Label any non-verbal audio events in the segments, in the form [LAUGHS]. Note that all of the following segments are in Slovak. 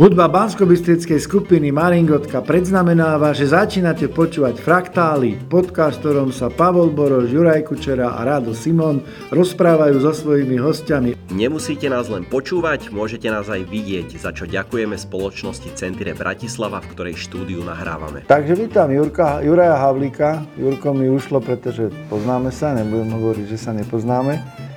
Hudba bansko skupiny Maringotka predznamenáva, že začínate počúvať Fraktály, podcast, ktorom sa Pavol Boroš, Juraj Kučera a Rado Simon rozprávajú so svojimi hostiami. Nemusíte nás len počúvať, môžete nás aj vidieť, za čo ďakujeme spoločnosti Centire Bratislava, v ktorej štúdiu nahrávame. Takže vítam Jurka, Juraja Havlíka. Jurko mi ušlo, pretože poznáme sa, nebudem hovoriť, že sa nepoznáme.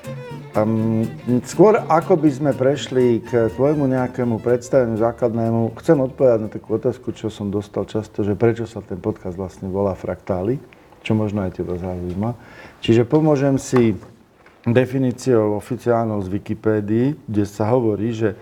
Um, skôr ako by sme prešli k tvojmu nejakému predstaveniu základnému, chcem odpovedať na takú otázku, čo som dostal často, že prečo sa ten podcast vlastne volá Fraktály, čo možno aj teba zaujíma. Čiže pomôžem si definíciou oficiálnou z Wikipédii, kde sa hovorí, že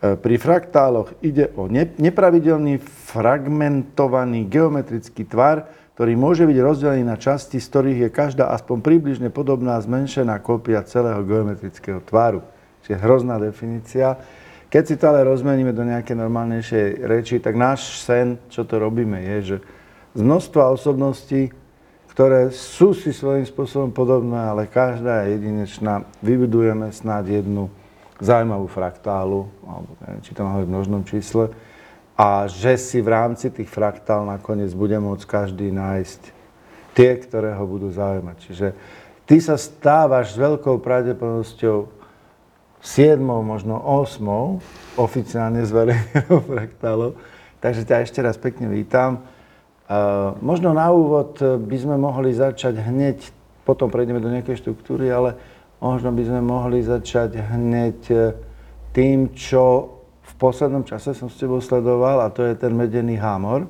e, pri fraktáloch ide o nepravidelný fragmentovaný geometrický tvar, ktorý môže byť rozdelený na časti, z ktorých je každá aspoň približne podobná zmenšená kópia celého geometrického tvaru. Čiže hrozná definícia. Keď si to ale rozmeníme do nejakej normálnejšej reči, tak náš sen, čo to robíme, je, že z množstva osobností, ktoré sú si svojím spôsobom podobné, ale každá je jedinečná, vybudujeme snáď jednu zaujímavú fraktálu, alebo neviem, či to má v množnom čísle, a že si v rámci tých fraktál nakoniec bude môcť každý nájsť tie, ktoré ho budú zaujímať. Čiže ty sa stávaš s veľkou pravdepodobnosťou 7, možno 8 oficiálne zverejnenou fraktálov. Takže ťa ešte raz pekne vítam. Uh, možno na úvod by sme mohli začať hneď, potom prejdeme do nejakej štruktúry, ale možno by sme mohli začať hneď tým, čo poslednom čase som s tebou sledoval a to je ten medený hámor.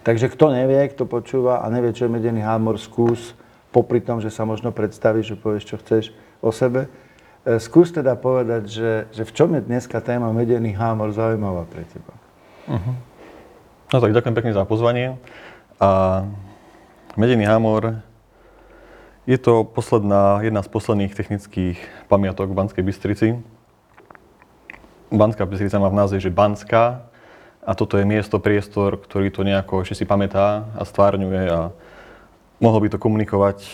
Takže kto nevie, kto počúva a nevie, čo je medený hámor, skús, popri tom, že sa možno predstavíš, že povieš, čo chceš o sebe, e, skús teda povedať, že, že v čom je dneska téma medený hámor zaujímavá pre teba. Uh-huh. No tak ďakujem pekne za pozvanie. A medený hámor je to posledná, jedna z posledných technických pamiatok v Banskej Bystrici, Banská Bystrica má v názve, že Banská a toto je miesto, priestor, ktorý to nejako ešte si pamätá a stvárňuje a mohol by to komunikovať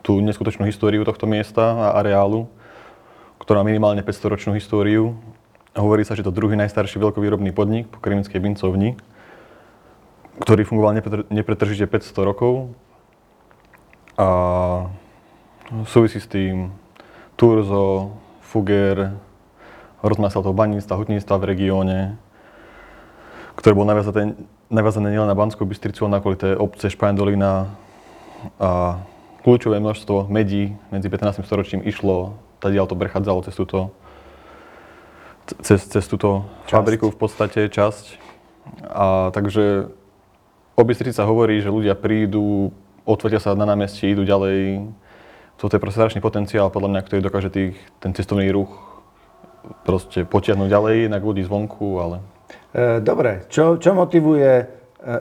tú neskutočnú históriu tohto miesta a areálu, ktorá má minimálne 500-ročnú históriu. Hovorí sa, že to druhý najstarší veľkovýrobný podnik po Krymskej bincovni, ktorý fungoval nepretržite 500 rokov. A súvisí s tým Turzo, Fuger, rozmysel toho baníctva, hutníctva v regióne, ktoré bolo naviazané, naviazané nielen na Banskú Bystricu, ale na okolité obce Špajndolina a kľúčové množstvo medí medzi 15. storočím išlo, tadiaľ to prechádzalo cez túto, cez, cez túto fabriku v podstate časť. A takže o Bystrici sa hovorí, že ľudia prídu, otvoria sa na námestí, idú ďalej. Toto je proste strašný potenciál, podľa mňa, ktorý dokáže tých, ten cestovný ruch proste potiahnuť ďalej, inak ľudí zvonku, ale... E, dobre, čo, čo motivuje, e,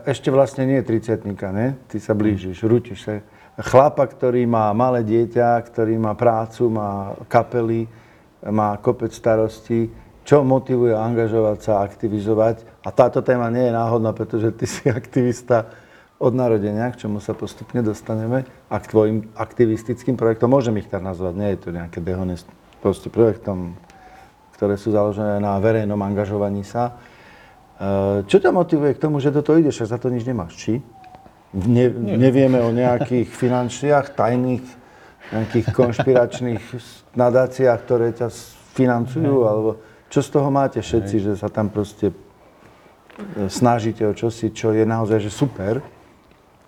ešte vlastne nie 30 ne? Ty sa blížiš, rútiš sa. Chlapa, ktorý má malé dieťa, ktorý má prácu, má kapely, má kopec starostí, čo motivuje angažovať sa, aktivizovať. A táto téma nie je náhodná, pretože ty si aktivista od narodenia, k čomu sa postupne dostaneme, a k tvojim aktivistickým projektom, môžem ich tak nazvať, nie je to nejaké dehonest, proste projektom ktoré sú založené na verejnom angažovaní sa. E, čo ťa motivuje k tomu, že do toho ideš a za to nič nemáš? Či? Ne, nevieme o nejakých [LAUGHS] finančniach, tajných, nejakých konšpiračných nadáciách, ktoré ťa financujú, alebo čo z toho máte všetci, že sa tam proste e, snažíte o čosi, čo je naozaj že super?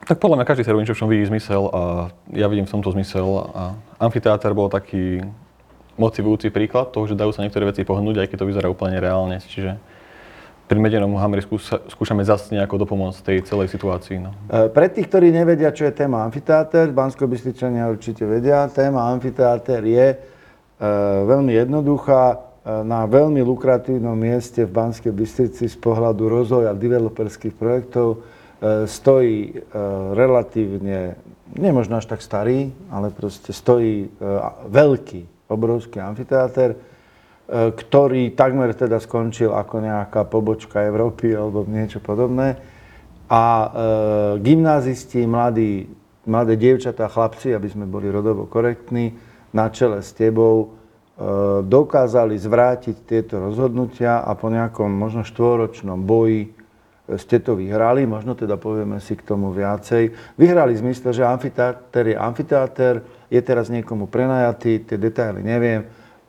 Tak podľa mňa každý si robí niečo, v čom vidí zmysel a ja vidím v tomto zmysel a amfiteáter bol taký motivujúci príklad toho, že dajú sa niektoré veci pohnúť, aj keď to vyzerá úplne reálne. Čiže pri medenom hamri skúšame zase nejako dopomôcť tej celej situácii. No. E, pre tých, ktorí nevedia, čo je téma amfiteáter, bansko určite vedia, téma amfiteáter je e, veľmi jednoduchá, e, na veľmi lukratívnom mieste v Banskej Bystrici z pohľadu rozvoja developerských projektov e, stojí e, relatívne, nemožno až tak starý, ale proste stojí e, veľký obrovský amfiteáter, e, ktorý takmer teda skončil ako nejaká pobočka Európy alebo niečo podobné. A e, gymnázisti, mladí, mladé dievčatá, chlapci, aby sme boli rodovo korektní, na čele s tebou, dokázali zvrátiť tieto rozhodnutia a po nejakom možno štvoročnom boji e, ste to vyhrali, možno teda povieme si k tomu viacej. Vyhrali v zmysle, že amfiteáter je amfiteáter, je teraz niekomu prenajatý, tie detaily neviem,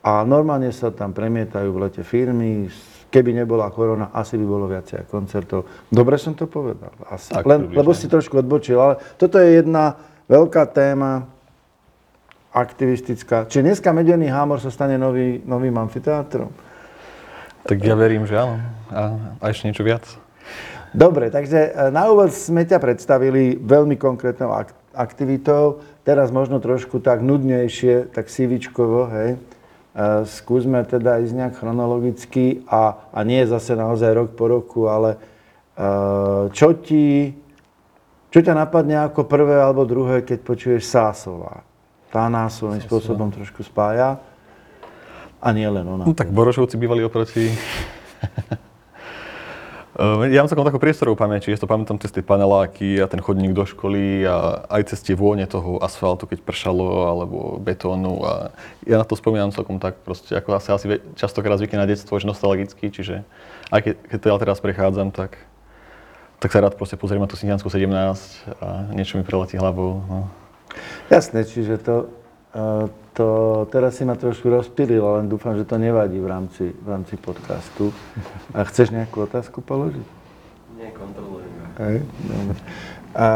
a normálne sa tam premietajú v lete firmy, keby nebola korona, asi by bolo viacej koncertov. Dobre som to povedal. Asi. Tak, Len, približne. lebo si trošku odbočil, ale toto je jedna veľká téma, aktivistická. Či dneska Medený hámor sa stane nový, novým amfiteátrom? Tak ja verím, že áno. A, a ešte niečo viac. Dobre, takže e, na úvod sme ťa predstavili veľmi konkrétnou ak- aktivitou. Teraz možno trošku tak nudnejšie, tak sivičkovo, hej. E, skúsme teda ísť nejak chronologicky a, a nie zase naozaj rok po roku, ale e, čo ti, čo ťa napadne ako prvé alebo druhé, keď počuješ Sásová? Tá nás svojím spôsobom trošku spája. A nie len ona. No tak Borošovci bývali oproti. [LAUGHS] Eh, Ja mám celkom takú priestorovú pamäť, čiže to pamätám cez tie paneláky a ten chodník do školy a aj cez tie vône toho asfaltu, keď pršalo, alebo betónu. A ja na to spomínam celkom tak proste, ako asi, asi častokrát zvyky na detstvo, že nostalgicky, čiže aj keď, keď teda teraz prechádzam, tak, tak sa rád proste pozriem na tú Sintiansku 17 a niečo mi preletí hlavou. No. Jasné, čiže to, eh, to teraz si ma trošku rozpilil, len dúfam, že to nevadí v rámci, v rámci podcastu. A chceš nejakú otázku položiť? Nie, kontrolujem. Hej, dobre. A,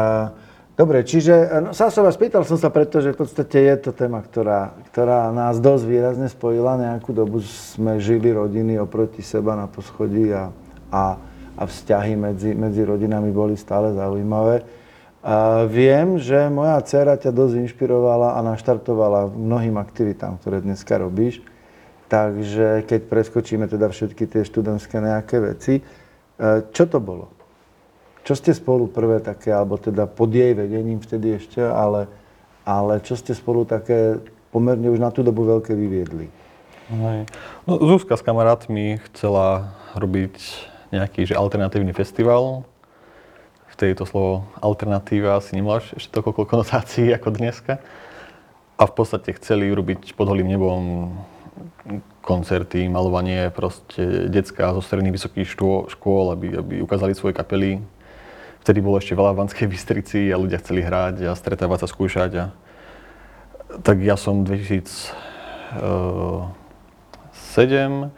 dobre, čiže no, Sásova, spýtal som sa, pretože v podstate je to téma, ktorá, ktorá nás dosť výrazne spojila. Nejakú dobu sme žili rodiny oproti seba na poschodí a, a, a vzťahy medzi, medzi rodinami boli stále zaujímavé. A viem, že moja dcera ťa dosť inšpirovala a naštartovala mnohým aktivitám, ktoré dneska robíš. Takže keď preskočíme teda všetky tie študentské nejaké veci, e, čo to bolo? Čo ste spolu prvé také, alebo teda pod jej vedením vtedy ešte, ale, ale čo ste spolu také pomerne už na tú dobu veľké vyviedli? Hej. No, Zuzka s kamarátmi chcela robiť nejaký že alternatívny festival. Vtedy to slovo alternatíva asi nemalo ešte toľko konotácií ako dneska. A v podstate chceli urobiť pod holým nebom koncerty, malovanie, proste detská zo stredných vysokých škôl, škôl aby, aby ukázali svoje kapely. Vtedy bolo ešte veľa v Banskej Bystrici a ľudia chceli hrať a stretávať sa, skúšať. A... Tak ja som 2000, 7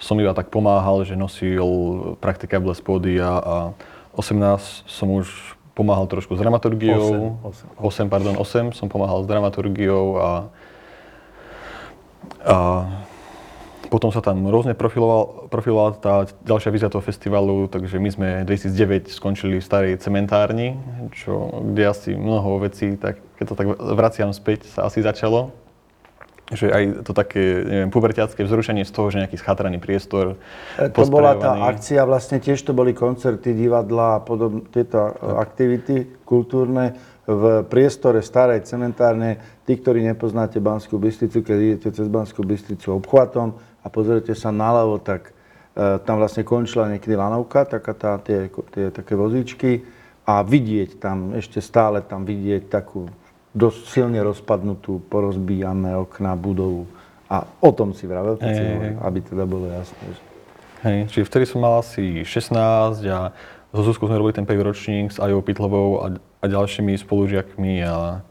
som iba tak pomáhal, že nosil praktikable z pódia a 18 som už pomáhal trošku s dramaturgiou. Osem, 8, pardon, 8 som pomáhal s dramaturgiou a, a potom sa tam rôzne profiloval, profilovala tá ďalšia vízia toho festivalu, takže my sme 2009 skončili v starej cementárni, čo, kde asi mnoho vecí, tak keď to tak vraciam späť, sa asi začalo že aj to také, neviem, puberťacké vzrušenie z toho, že nejaký schatraný priestor, E, To bola tá akcia, vlastne tiež to boli koncerty, divadla a podobne, tieto e, aktivity kultúrne v priestore starej cementárne. Tí, ktorí nepoznáte Banskú Bystricu, keď idete cez Banskú Bystricu obchvatom a pozriete sa naľavo, tak e, tam vlastne končila niekedy lanovka, taká tá, tie, tie také vozíčky a vidieť tam, ešte stále tam vidieť takú dosť silne rozpadnutú, porozbíjané okná budovu. A o tom si vravel, keď si hovoril, aby teda bolo jasné. Že... Hej, čiže vtedy som mal asi 16 a so Zuzkou sme robili ten 5 ročník s Ajou Pitlovou a, a ďalšími spolužiakmi a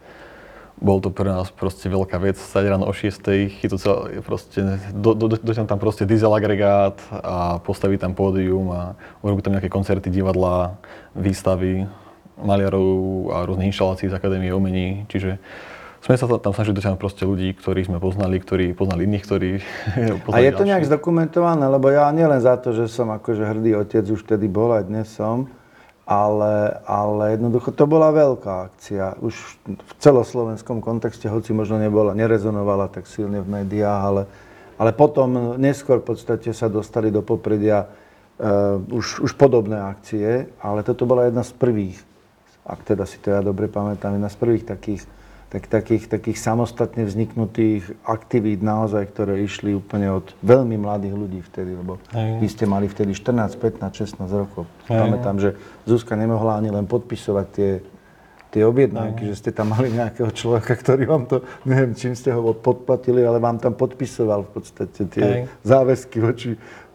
bol to pre nás proste veľká vec, stať ráno o 6, chytnúť sa proste, do, do, do, tam proste diesel agregát a postaviť tam pódium a urobiť tam nejaké koncerty, divadlá, výstavy maliarov a rôznych inštalácií z Akadémie umení, čiže sme sa tam snažili dotiahnuť proste ľudí, ktorých sme poznali, ktorí poznali iných, ktorí [LAUGHS] A poznali je to nejak ďalších. zdokumentované, lebo ja nielen za to, že som akože hrdý otec, už vtedy bol, aj dnes som, ale, ale jednoducho to bola veľká akcia. Už v celoslovenskom kontexte, hoci možno nebola, nerezonovala tak silne v médiách, ale, ale potom neskôr v podstate sa dostali do popredia uh, už, už podobné akcie, ale toto bola jedna z prvých, ak teda si to ja dobre pamätám, jedna z prvých takých tak, takých, takých samostatne vzniknutých aktivít naozaj, ktoré išli úplne od veľmi mladých ľudí vtedy, lebo Hej. vy ste mali vtedy 14, 15, 16 rokov. Hej. Pamätám, že Zuzka nemohla ani len podpisovať tie tie objednávky, že ste tam mali nejakého človeka, ktorý vám to, neviem, čím ste ho podplatili, ale vám tam podpisoval v podstate tie Hej. záväzky voči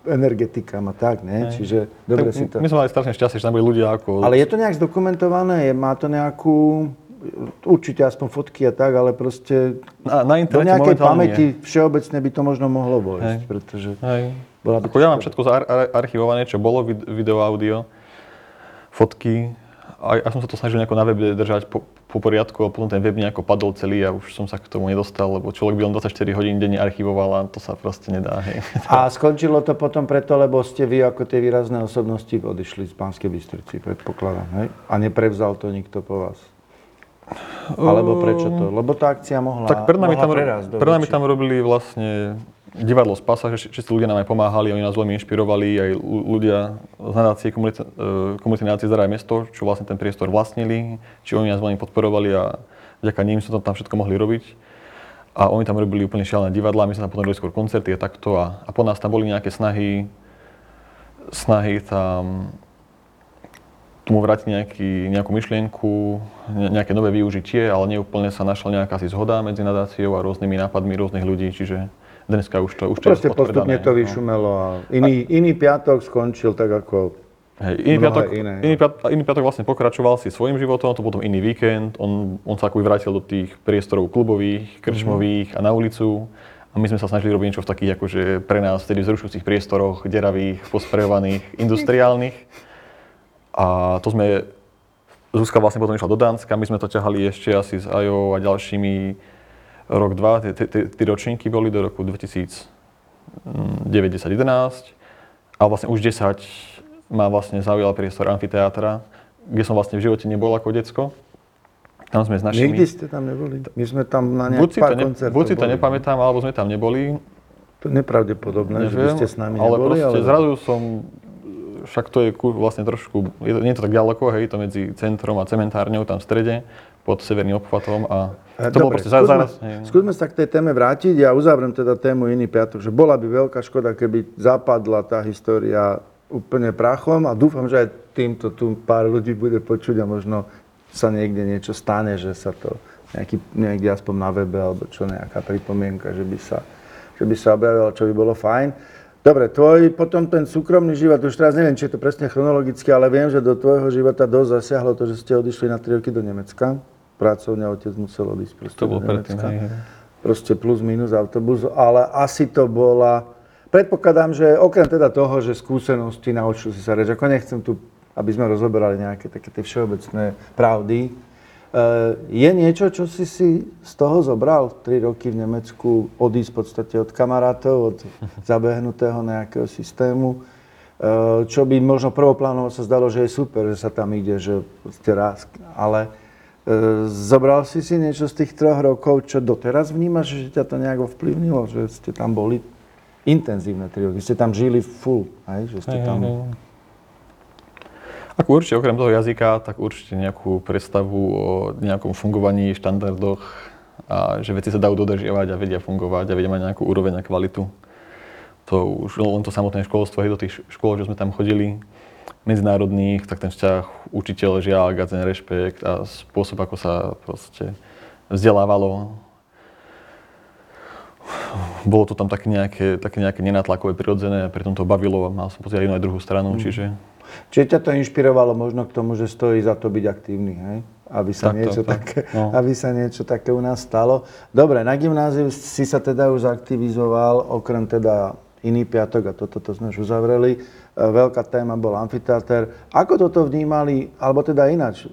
energetikám a tak, ne? Čiže dobre tak si to... My sme mali strašne šťastie, že tam boli ľudia ako... Ale je to nejak zdokumentované? Má to nejakú, určite aspoň fotky a tak, ale proste na, na do nejakej pamäti nie. všeobecne by to možno mohlo vojsť, Hej. pretože Hej. bola Ako ja mám všetko za- ar- archivované, čo bolo, vid- video, audio, fotky. A ja som sa to snažil nejako na webe držať po, po poriadku a potom ten web nejako padol celý a už som sa k tomu nedostal, lebo človek by len 24 hodín denne archivoval a to sa proste nedá. Hej. A skončilo to potom preto, lebo ste vy ako tie výrazné osobnosti odišli z Banskej Bystrici, predpokladám, hej? A neprevzal to nikto po vás? Alebo prečo to? Lebo tá akcia mohla, Tak pred nami, mohla tam, pred nami tam robili vlastne divadlo z pasa, že všetci ľudia nám aj pomáhali, oni nás veľmi inšpirovali, aj ľu- ľudia z nadácie komunity, komunity nácie Zdravé mesto, čo vlastne ten priestor vlastnili, či oni nás veľmi podporovali a vďaka ním sme tam všetko mohli robiť. A oni tam robili úplne šialené divadlá, my sme tam potom robili skôr koncerty a takto a, a po nás tam boli nejaké snahy, snahy tam tomu vrátiť nejaký, nejakú myšlienku, ne- nejaké nové využitie, ale neúplne sa našla nejaká si zhoda medzi nadáciou a rôznymi nápadmi rôznych ľudí, čiže dneska už to, už to Proste postupne to no. vyšumelo a iný, iný piatok skončil tak ako... Hej, iný, piatok, iné, no. iný, piatok, iný piatok vlastne pokračoval si svojim životom, to potom iný víkend, on, on sa ako vrátil do tých priestorov klubových, krčmových a na ulicu. A my sme sa snažili robiť niečo v takých akože pre nás vtedy vzrušujúcich priestoroch, deravých, posprejovaných, [LAUGHS] industriálnych. A to sme, Zuzka vlastne potom išla do Dánska, my sme to ťahali ešte asi s Ajo a ďalšími rok, dva, tie, ročníky boli do roku 2009, 10, 11. A vlastne už 10 ma vlastne zaujal priestor amfiteátra, kde som vlastne v živote nebol ako decko. Tam sme s našimi... Nikdy ste tam neboli? My sme tam na buď nejak to pár ne, koncertov buď si to boli. nepamätám, alebo sme tam neboli. To je nepravdepodobné, že by ste s nami ale neboli, proste ale... zrazu som, však to je vlastne trošku, je to, nie je to tak ďaleko, hej, to medzi centrom a cementárňou tam v strede, pod severným obchvatom a to Dobre, proste skúsme, zaraz, skúsme sa k tej téme vrátiť. Ja uzavriem teda tému iný piatok, že bola by veľká škoda, keby zapadla tá história úplne prachom a dúfam, že aj týmto tu pár ľudí bude počuť a možno sa niekde niečo stane, že sa to nejaký, niekde aspoň na webe alebo čo nejaká pripomienka, že by sa, že by sa objavilo, čo by bolo fajn. Dobre, tvoj potom ten súkromný život, už teraz neviem, či je to presne chronologicky, ale viem, že do tvojho života dosť zasiahlo to, že ste odišli na 3 roky do Nemecka. Pracovne otec musel odísť proste To bolo do Nemecka. proste plus minus autobus, ale asi to bola, predpokladám, že okrem teda toho, že skúsenosti, naučil si sa reč, ako nechcem tu, aby sme rozoberali nejaké také tie všeobecné pravdy, e, je niečo, čo si si z toho zobral? 3 roky v Nemecku, odísť v podstate od kamarátov, od zabehnutého nejakého systému, e, čo by možno prvoplánovo sa zdalo, že je super, že sa tam ide, že proste raz, ale Zobral si si niečo z tých troch rokov, čo doteraz vnímaš, že ťa to nejak ovplyvnilo, že ste tam boli intenzívne tri roky, ste tam žili full, hej? že ste Hej, tam... hej, hej. Ako určite okrem toho jazyka, tak určite nejakú predstavu o nejakom fungovaní, štandardoch a že veci sa dajú dodržiavať a vedia fungovať a vedia mať nejakú úroveň a kvalitu. To už len to samotné školstvo, hej, do tých škôl, že sme tam chodili, medzinárodných, tak ten vzťah učiteľ, žiak a ten rešpekt a spôsob, ako sa proste vzdelávalo. Bolo to tam také nejaké, také nejaké nenatlakové, prirodzené pritom to bavilo a mal som pocit aj jednu aj druhú stranu, Mm. čiže Čiže ťa to inšpirovalo možno k tomu, že stojí za to byť aktívny, hej? Aby sa, Tak, niečo, tak. Také, No. aby sa niečo také u nás stalo. Dobre, na gymnáziu si sa teda už aktivizoval, okrem teda iný piatok a toto to sme už uzavreli. E, Veľká téma bol amfiteáter. Ako toto vnímali, alebo teda ináč, e,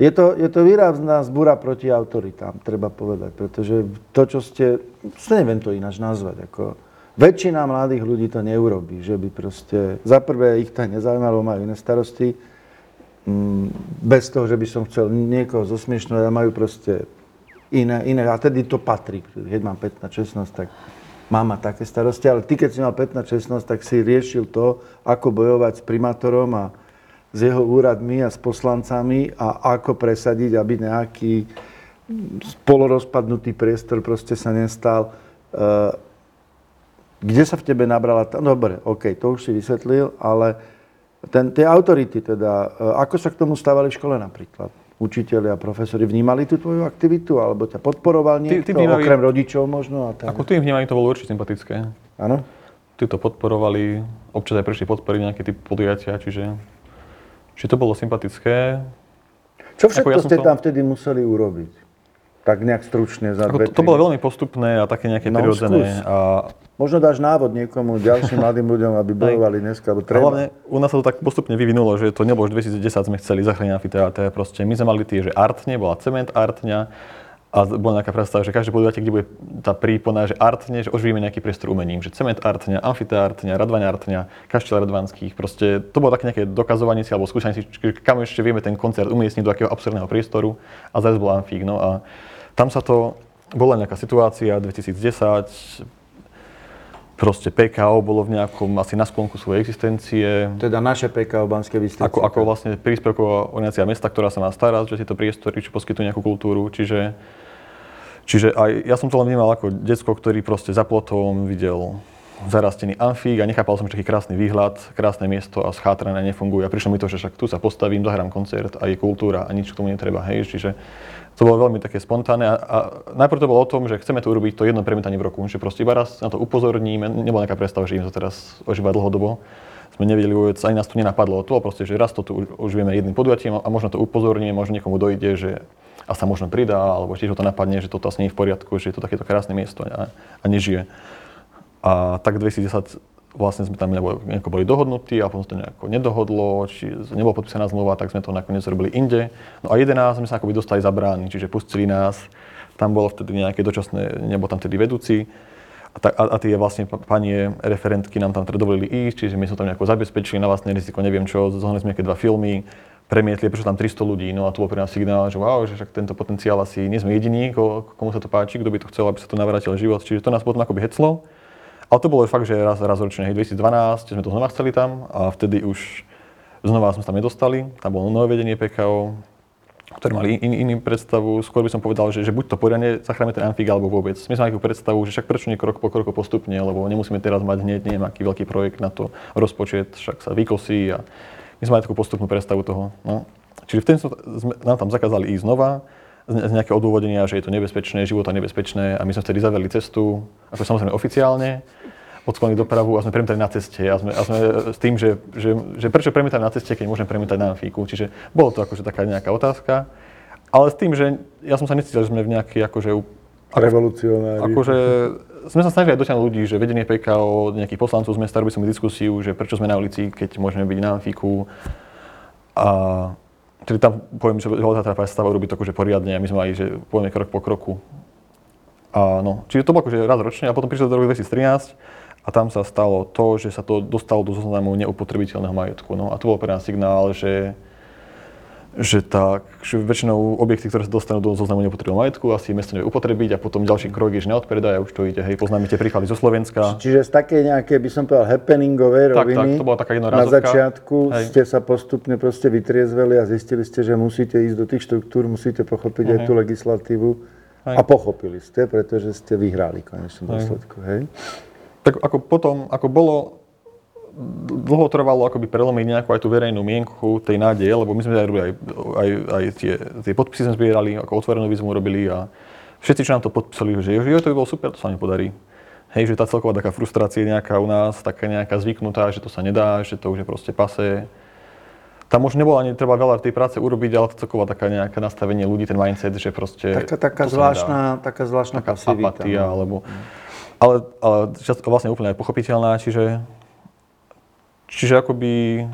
je to, je to výrazná zbúra proti autoritám, treba povedať, pretože to, čo ste, neviem to ináč nazvať, ako väčšina mladých ľudí to neurobí, že by proste, za prvé ich to nezaujímalo, majú iné starosti, mm, bez toho, že by som chcel niekoho zosmiešňovať, majú proste iné, iné, a tedy to patrí, keď mám 15-16, tak mám mať také starosti, ale ty, keď si mal 15-16, tak si riešil to, ako bojovať s primátorom a s jeho úradmi a s poslancami a ako presadiť, aby nejaký polorozpadnutý priestor proste sa nestal. E, Kde sa v tebe nabrala tá... No dobre, OK, to už si vysvetlil, ale ten, tie autority teda, e, ako sa k tomu stávali v škole napríklad? Učiteľi a profesori vnímali tú tvoju aktivitu, alebo ťa podporoval niekto, tí vnímali- okrem rodičov možno a tak? Ako tým vnímaní to bolo určite sympatické. Áno? Tí to podporovali, občas aj prišli podporiť nejaké typ podujatia, čiže, čiže to bolo sympatické. Čo všetko ja ste to- tam vtedy museli urobiť? Tak nejak stručne za dve, to, to bolo veľmi postupné a také nejaké No, prirodzené. A, Možno dáš návod niekomu, ďalším mladým ľuďom, aby bojovali dneska, alebo treba. hlavne u nás sa to tak postupne vyvinulo, že to nebolo, že 2010 sme chceli zachrániť amfiteáter. Proste my sme mali tie, že artne, bola cement artňa a bola nejaká predstava, že každé podujatie, kde bude tá prípona, že artne, že oživíme nejaký priestor umením, že cement artňa, amfiteártňa, radvaň artňa, kaštiel radvanských, proste to bolo také nejaké dokazovanie si alebo skúšanie si, kam ešte vieme ten koncert umiestniť do akého absurdného priestoru a zase bol amfík, no a tam sa to, bola nejaká situácia 2010, proste PKO bolo v nejakom, asi na sklonku svojej existencie, Teda naše PK o Banskej Bystrici. ako, ako vlastne príspevková organizácia mesta, ktorá sa má starať, že tieto priestory, či poskytujú nejakú kultúru. Čiže, čiže aj ja som to len vnímal ako decko, ktorý proste za plotom videl zarastený amfík a nechápal som, že taký krásny výhľad, krásne miesto a schátrané nefunguje. A prišlo mi to, že však tu sa postavím, dohrám koncert a je kultúra a nič k tomu netreba. Hej. Čiže to bolo veľmi také spontánne a, a najprv to bolo o tom, že chceme tu urobiť to jedno premietanie v roku, že proste iba raz na to upozorníme, nebola nejaká predstava, že im to teraz ožíva dlhodobo. Sme nevedeli vôbec, ani nás tu nenapadlo. To proste, že raz to tu už, vieme jedným podujatím a možno to upozorníme, možno niekomu dojde, že a sa možno pridá, alebo tiež ho to napadne, že toto asi nie je v poriadku, že je to takéto krásne miesto a, a nežije. A tak 2010 vlastne sme tam nejako boli dohodnutí a potom to nejako nedohodlo, či nebola podpísaná zmluva, tak sme to nakoniec robili inde. No a 11 sme sa akoby dostali za brány, čiže pustili nás, tam bolo vtedy nejaké dočasné, nebo tam vtedy vedúci. A, ta, a, a tie vlastne pa- panie referentky nám tam teda dovolili ísť, čiže my sme tam nejako zabezpečili na vlastné riziko, neviem čo, zohnali sme nejaké dva filmy, premietli, prišlo tam 300 ľudí, no a to bol pre nás signál, že wow, že však tento potenciál asi nie sme jediní, ko, komu sa to páči, kto by to chcel, aby sa to navrátil život, čiže to nás potom akoby heclo. Ale to bolo fakt, že raz, raz ročne, hej, 2012 sme to znova chceli tam a vtedy už znova sme sa tam nedostali. Tam bolo nové vedenie PKO, ktoré mali in, inú predstavu. Skôr by som povedal, že, že buď to poriadne zachránime ten amfik, alebo vôbec. My sme takú predstavu, že však prečo nie krok po kroku postupne, lebo nemusíme teraz mať hneď neviem aký veľký projekt na to, rozpočet, však sa vykosí a my sme mali takú postupnú predstavu toho. No. Čiže vtedy sme, nám tam zakázali ísť znova, z nejakého odôvodenia, že je to nebezpečné, života nebezpečné a my sme vtedy zavreli cestu, ako samozrejme oficiálne, odsklonili dopravu a sme premietali na ceste a sme, a sme s tým, že, že, že prečo premietať na ceste, keď môžem premietať na amfíku. Čiže bolo to akože taká nejaká otázka, ale s tým, že ja som sa necítil, že sme v nejakej akože, Revolucionári. akože sme sa snažili aj dotiahnuť ľudí, že vedenie PKO, nejakých poslancov z mesta, robili sme diskusiu, že prečo sme na ulici, keď môžeme byť na amfíku. A tedy tam poviem, že bola tá predstava urobiť to akože poriadne a my sme mali, že pôjdeme krok po kroku. A no, čiže to bolo akože raz ročne a potom prišlo do roku 2013 a tam sa stalo to, že sa to dostalo do zoznamu neupotrebiteľného majetku. No a to bol pre nás signál, že že tak, že väčšinou objekty, ktoré sa dostanú do zoznamu neupotrebiteľného majetku, asi mesto nevie upotrebiť a potom ďalší krok je, že neodpredaj a už to ide, hej, poznáme tie príklady zo Slovenska. Čiže z také nejaké, by som povedal, happeningovej roviny tak, to bola taká na začiatku Hej. ste sa postupne proste vytriezveli a zistili ste, že musíte ísť do tých štruktúr, musíte pochopiť aj tú legislatívu Hej. a pochopili ste, pretože ste vyhrali v konečnom dôsledku, hej? Tak ako potom, ako bolo, dlho trvalo akoby prelomiť nejakú aj tú verejnú mienku tej nádeje, lebo my sme aj robili aj, aj, aj tie, tie podpisy sme zbierali, ako otvorenú výzvu robili a všetci, čo nám to podpísali, že jo, jo, to by bolo super, to sa nepodarí. Hej, že tá celková taká frustrácia nejaká u nás, taká nejaká zvyknutá, že to sa nedá, že to už je proste pase. Tam už nebolo ani treba veľa tej práce urobiť, ale celková taká nejaké nastavenie ľudí, ten mindset, že proste... Taká, taká, zvláštna, taká zvláštna taká pasivita. apatia, no. alebo... Ale, ale vlastne úplne aj pochopiteľná, čiže... Čiže akoby...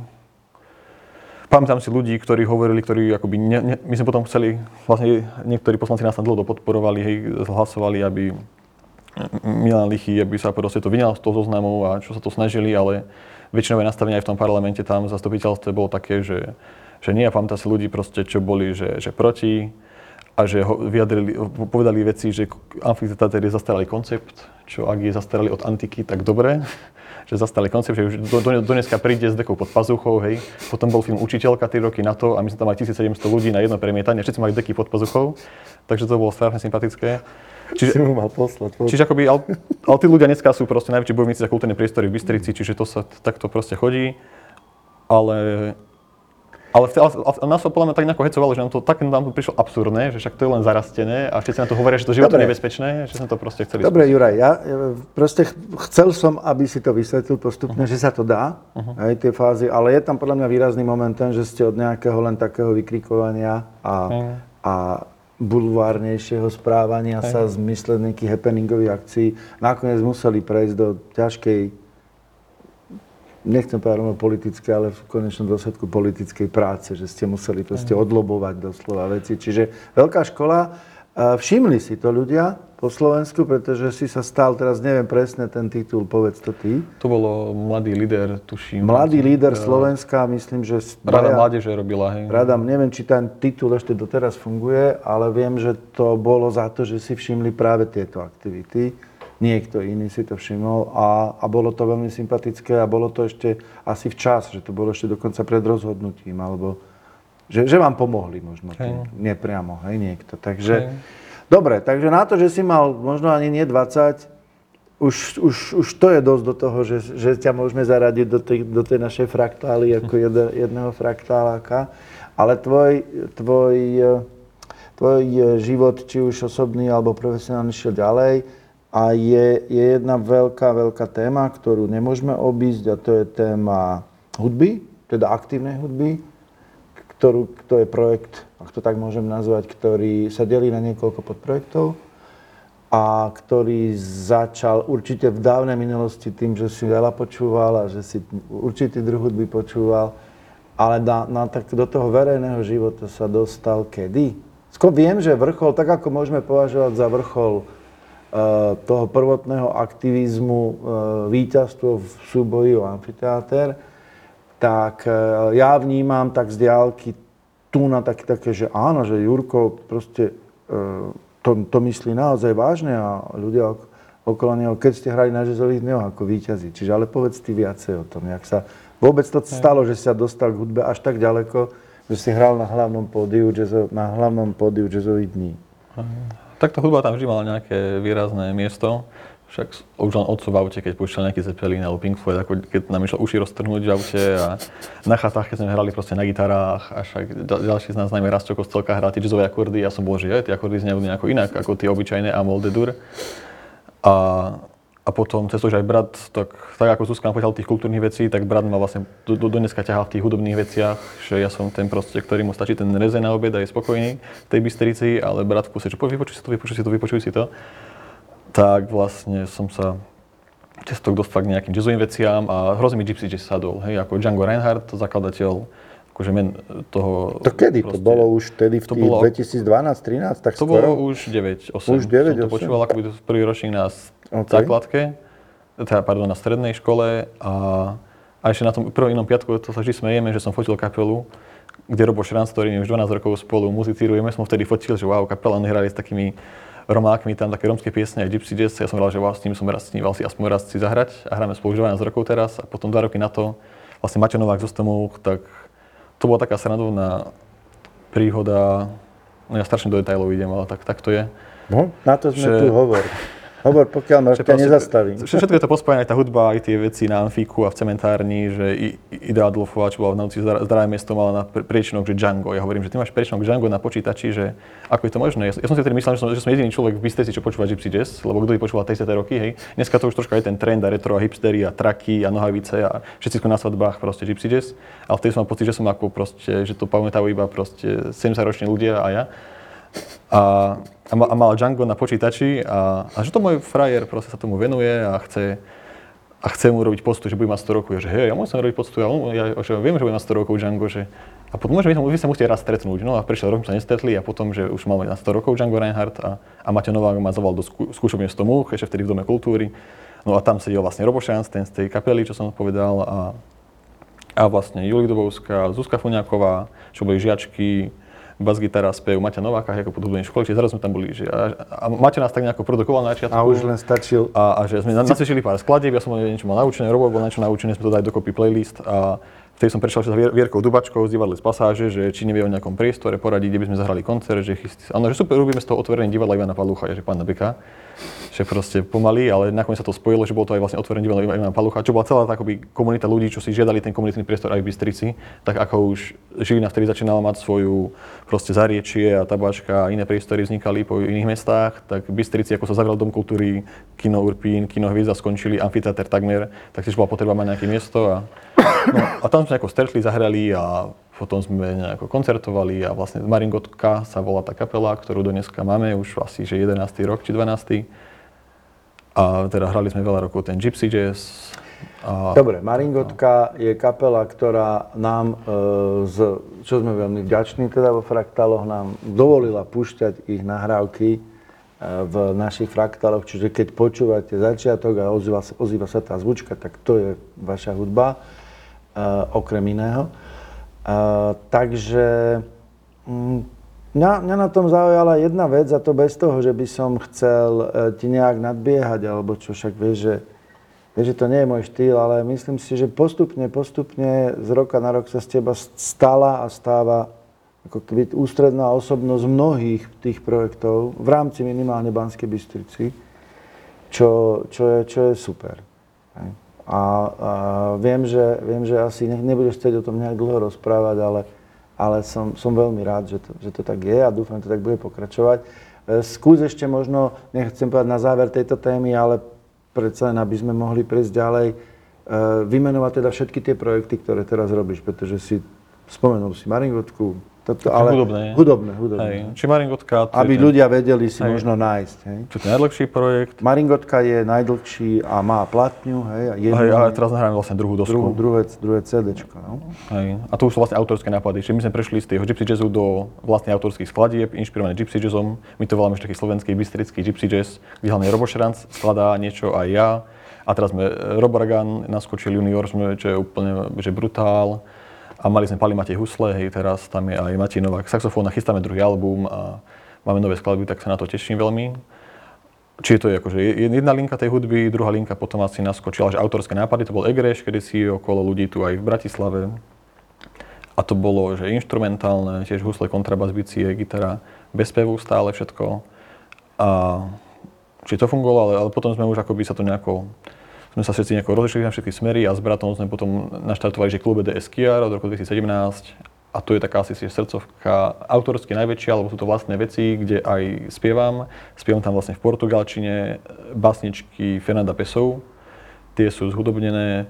Pamätám si ľudí, ktorí hovorili, ktorí akoby... Ne, ne, my sme potom chceli, vlastne niektorí poslanci nás tam dlho podporovali, hej, hlasovali, aby Milan Lichy, aby sa proste to vyňal z toho zoznamu a čo sa to snažili, ale väčšinové nastavenie aj v tom parlamente tam zastupiteľstve bolo také, že, že nie, a pamätám si ľudí proste, čo boli, že, že proti, a že ho vyjadrili, povedali veci, že amfiteáter je zastaralý koncept, čo ak je zastaralý od antiky, tak dobre, že zastaralý koncept, že už do, do, do dneska príde s dekou pod pazuchou, hej. Potom bol film Učiteľka 3 roky na to a my sme tam mali 1700 ľudí na jedno premietanie, všetci mali deky pod pazuchou, takže to bolo strašne sympatické. Si mu mal poslať. po- Čiže akoby, ale, ale tí ľudia dneska sú proste najväčší bojovníci za kultúrne priestory v Bystrici, čiže to sa takto proste chodí. Ale Ale, ale, ale nás to podľa mňa tak nejako hecovalo, že nám to tak nám to prišlo absurdné, že však to je len zarastené a všetci na to hovoria, že to život je nebezpečné, že sme to proste chceli Dobre, Juraj, ja proste ch- chcel som, aby si to vysvetlil postupne, Mhm. že sa to dá, aj tie fázy, ale je tam podľa mňa výrazný moment ten, že ste od nejakého len takého vykrikovania a, Mhm. a bulvárnejšieho správania sa v zmysle nejakých happeningových akcií nakoniec museli prejsť do ťažkej nechcem povedať rovno politické, ale v konečnom dôsledku politickej práce, že ste museli proste odlobovať doslova veci. Čiže veľká škola, e, všimli si to ľudia po Slovensku, pretože si sa stal, teraz neviem presne ten titul, povedz to ty, To bolo mladý líder, tuším. mladý líder Slovenska, myslím, že... Rada mládeže robila, hej. Rada, neviem, či ten titul ešte doteraz funguje, ale viem, že to bolo za to, že si všimli práve tieto aktivity. Niekto iný si to všimol a, a bolo to veľmi sympatické a bolo to ešte asi včas, že to bolo ešte dokonca pred rozhodnutím, alebo že, že vám pomohli možno tým, nepriamo, hej, niekto. Takže, Hej. dobre, takže na to, že si mal možno ani nie 20, už, už, už to je dosť do toho, že, že ťa môžeme zaradiť do tej, do tej našej fraktály ako jed, jedného fraktáláka. Ale tvoj, tvoj, tvoj život, či už osobný alebo profesionálny, šiel ďalej. A je, je jedna veľká, veľká téma, ktorú nemôžeme obísť a to je téma hudby, teda aktívnej hudby, ktorú, to je projekt, ak to tak môžem nazvať, ktorý sa delí na niekoľko podprojektov a ktorý začal určite v dávnej minulosti tým, že si veľa počúval a že si určitý druh hudby počúval, ale na, na, tak do toho verejného života sa dostal kedy? Skôr viem, že vrchol, tak ako môžeme považovať za vrchol toho prvotného aktivizmu, eh, víťazstvo v súboji o amfiteáter, tak eh, ja vnímam tak z diálky tu na také, také, že áno, že Jurko proste to, to myslí naozaj vážne a ľudia ok- okolo neho, keď ste hrali na jazzových dňoch ako víťazi. Čiže ale povedz ty viacej o tom, jak sa vôbec to stalo, že sa dostal k hudbe až tak ďaleko, že si hral na hlavnom pódiu, jazzo, na hlavnom pódiu jazzových dní. Tak tá hudba tam vždy mala nejaké výrazné miesto. Však už len otcov v aute, keď púšťal nejaký Zeppelin alebo Pink Floyd, ako keď nám išlo uši roztrhnúť v aute a na chatách, keď sme hrali proste na gitarách a však ďal- ďalší z nás, najmä Rasto Kostelka, hral tie jazzové akordy ja som bol, že tie akordy znejú nejako inak ako tie obyčajné Amol de Dur. A, a potom cez to, že aj brat, tak, tak ako Zuzka nám povedal tých kultúrnych vecí, tak brat ma vlastne do, do, dneska ťahal v tých hudobných veciach, že ja som ten proste, ktorý mu stačí ten reze na obed a je spokojný v tej Bystrici, ale brat v kuse, že vypočuj si to, vypočuj si to, vypočuj si to. Tak vlastne som sa cez to dostal k nejakým jazzovým veciam a hrozne mi Gypsy Jazz sadol, hej, ako Django Reinhardt, zakladateľ akože men toho... To kedy? To proste- bolo už vtedy v to bolo- 2012-13, tak to skoro? bolo už 9, 8. Už 9, som to 8. počúval ako prvý ročník na s- OK. základke, teda, pardon, na strednej škole a, a ešte na tom prvom inom piatku, to sa vždy smejeme, že som fotil kapelu, kde Robo Šranc, s už 12 rokov spolu muzicírujeme, som vtedy fotil, že wow, kapela, oni hrali s takými romákmi, tam také romské piesne, aj Gypsy Jazz, ja som hral, že wow, s nimi som raz sníval si aspoň raz si zahrať a hráme spolu už 12 rokov teraz a potom dva roky na to vlastne Maťo Novák zo Stomov, tak to bola taká srandovná príhoda, no ja strašne do detailov idem, ale tak, tak to je. No, na to sme Že- tu hovor. Hovor, pokiaľ Že ťa že Všetko je to aj tá hudba, aj tie veci na amfíku a v cementárni, že Ida Adolfová, čo bola v noci zdra- zdravé miesto, mala na pr- priečinok, že Django. Ja hovorím, že ty máš priečinok Django na počítači, že ako je to možné? Ja, som- ja som si tedy myslel, že som, že som jediný človek v Bystrici, čo počúva Gypsy Jazz, lebo kto by počúval 30 roky, hej. Dneska to už troška je ten trend a retro a hipstery a traky a nohavice a všetci na svadbách proste Gypsy Jazz. Ale vtedy som mal pocit, že som ako proste, že to pamätajú iba proste 70 roční ľudia a ja a, a, ma- a mal Django na počítači a, a že to môj frajer proste sa tomu venuje a chce, a chce mu robiť postu, že bude mať 100 rokov. Ja, že hej, ja musím robiť postu, ja, ja, že viem, že bude mať 100 rokov Django, že a potom môžeme, vy sa musíte raz stretnúť. No a prišiel rok, sa nestretli a potom, že už mal na 100 rokov Django Reinhardt a, a Maťo Novák ma zavolal do skú, skúšobne 100 múch, ešte vtedy v Dome kultúry. No a tam sedel vlastne Robo Šans, ten z tej kapely, čo som povedal a, a vlastne Julik Dobovská, Zuzka Funiaková, čo boli žiačky, bas-gitara, spev Maťa Nováka, ako pod hudobnej škole, čiže zrazu sme tam boli. Že, a, a Maťo nás tak nejako produkoval na začiatku. A už len stačil A, a že sme na- nacvičili pár skladieb, ja som niečo mal naučené, Robo bol niečo naučené, sme to dali dokopy playlist a Vtedy som prešiel sa Vier- Vierkou Dubačkou z divadle z pasáže, že či nevie o nejakom priestore poradiť, kde by sme zahrali koncert, že chystí. Áno, že super, robíme z toho otvorené divadla Ivana Palucha, že pána Beka. Že proste pomaly, ale nakoniec sa to spojilo, že bolo to aj vlastne otvorené divadlo Ivana Palucha, čo bola celá tá akoby komunita ľudí, čo si žiadali ten komunitný priestor aj v Bystrici, tak ako už Žilina vtedy začínala mať svoju proste zariečie a tabačka a iné priestory vznikali po iných mestách, tak v Bystrici, ako sa zavrel Dom kultúry, Kino Urpín, Kino Hviezda skončili, amfiteáter takmer, tak tiež bola potreba mať nejaké miesto a No, a tam sme nejako stretli, zahrali a potom sme nejako koncertovali a vlastne Maringotka sa volá tá kapela, ktorú dneska máme, už asi že 11. rok či 12. A teda hrali sme veľa rokov ten Gypsy Jazz. A, Dobre, Maringotka je kapela, ktorá nám, e, z, čo sme veľmi vďační teda vo Fraktáloch, nám dovolila púšťať ich nahrávky e, v našich fraktáloch, čiže keď počúvate začiatok a ozýva, ozýva sa tá zvučka, tak to je vaša hudba, e, okrem iného. E, takže mm, mňa, mňa na tom zaujala jedna vec a to bez toho, že by som chcel e, ti nejak nadbiehať, alebo čo však vieš, že Vieš, že to nie je môj štýl, ale myslím si, že postupne, postupne z roka na rok sa z teba stala a stáva ako keby ústredná osobnosť mnohých tých projektov v rámci minimálne Banskej Bystrici, čo, čo, je, čo je super. A, a viem, že, viem, že asi ne, nebudeš chcieť o tom nejak dlho rozprávať, ale, ale som, som veľmi rád, že to, že to tak je a dúfam, že to tak bude pokračovať. E, Skús ešte možno, nechcem povedať na záver tejto témy, ale predsa len, aby sme mohli prejsť ďalej, e, vymenovať teda všetky tie projekty, ktoré teraz robíš, pretože si spomenul si Maringotku, toto, ale hudobné. hudobné, hudobné. hej, či Maringotka, to Aby ten, ľudia vedeli si Hej. možno nájsť. Hej. čo je najlepší projekt. Maringotka je najdlhší a má platňu, hej, a jednu, Hej, ale teraz nahráme vlastne druhú dosku. druhú, druhé, druhé CDčko, no. Hej. A to už sú vlastne autorské nápady. Čiže my sme prešli z tého gypsy jazzu do vlastne autorských skladieb, inšpirované gypsy jazzom. My to voláme ešte taký slovenský bystrický gypsy jazz, kde hlavne Robo Šranc skladá niečo aj ja. A teraz sme Robo Ragan naskočil junior, sme, čo je úplne že brutál. A mali sme Pali Matej Husle, hej, teraz tam je aj Matej Novák saxofón a chystáme druhý album a máme nové skladby, tak sa na to teším veľmi. Čiže to je akože jedna linka tej hudby, druhá linka potom asi naskočila, že autorské nápady, to bol Egreš, kedy si okolo ľudí tu aj v Bratislave. A to bolo, že instrumentálne, tiež husle, kontrabas, bicie, gitara, bez spevu stále všetko. A či to fungovalo, ale, ale potom sme už akoby sa to nejako, sme sa všetci nejako rozešli na všetky smery a s bratom sme potom naštartovali, že klube DS Kiar od roku 2017 a to je taká asi srdcovka autorsky najväčšia, lebo sú to vlastné veci, kde aj spievam. Spievam tam vlastne v portugalčine básničky Fernanda Pesov, tie sú zhudobnené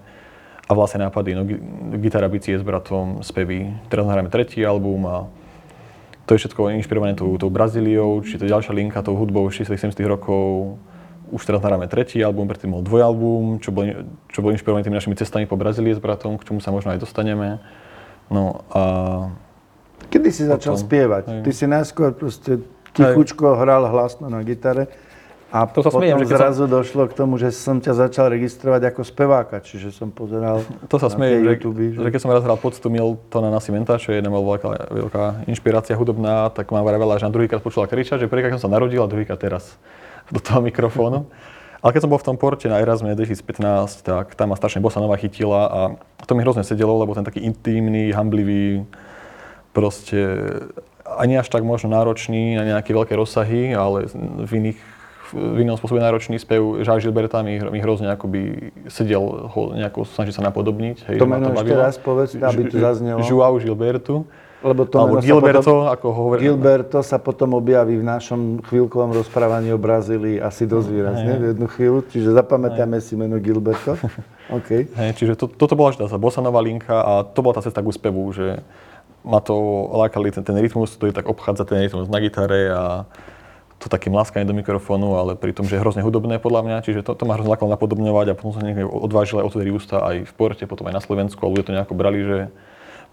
a vlastne nápady, no, gi- gitara, bicie s bratom, spevy. Teraz nahráme tretí album a to je všetko inšpirované tou, tou Brazíliou, či to ďalšia linka tou hudbou 60 70 rokov. Už teraz nahráme tretí album, predtým bol dvojalbum, čo bol, čo bol inšpirovaný tými našimi cestami po Brazílii s bratom, k čomu sa možno aj dostaneme. No a Kedy si začal Potom, spievať? hej. Ty si najskôr proste tichučko hral hlasno na gitare a To sa potom smejem, že keď som- zrazu došlo k tomu, že som ťa začal registrovať ako speváka, čiže som pozeral [LAUGHS] to sa tie že, YouTube, že keď som raz hral poctu Miltona na Cimenta, čo je jedna veľká, veľká inšpirácia hudobná, tak ma vravela, že na druhýkrát počula kričať, že prvýkrát som sa narodil a druhýkrát teraz do toho mikrofónu. Ale keď som bol v tom porte na Erasme 2015, tak tam ma strašne bossa nová chytila a to mi hrozne sedelo, lebo ten taký intimný, hamblivý, proste ani až tak možno náročný na nejaké veľké rozsahy, ale v iných v inom spôsobe náročný spev Žák Gilberta mi, mi hrozne akoby sedel ho nejako snažiť sa napodobniť. Hej, To meno ešte raz povedz, aby to zaznelo. Joao Gilbertu. Lebo to Alebo Gilberto, potom, ako hovorí. Gilberto sa potom objaví v našom chvíľkovom rozprávaní o Brazílii asi dosť výrazne v jednu chvíľu, čiže zapamätáme si meno Gilberto. [LAUGHS] OK. Hej, čiže to, toto bola tá bosanová linka a to bola tá cesta k úspevu, že ma to lákali ten, ten rytmus, to je tak obchádza ten rytmus na gitare a to takým láskanie do mikrofónu, ale pri tom, že je hrozne hudobné podľa mňa, čiže to, to ma hrozne lákalo napodobňovať a potom som niekde odvážil aj otvoriť ústa aj v porte, potom aj na Slovensku a ľudia to nejako brali, že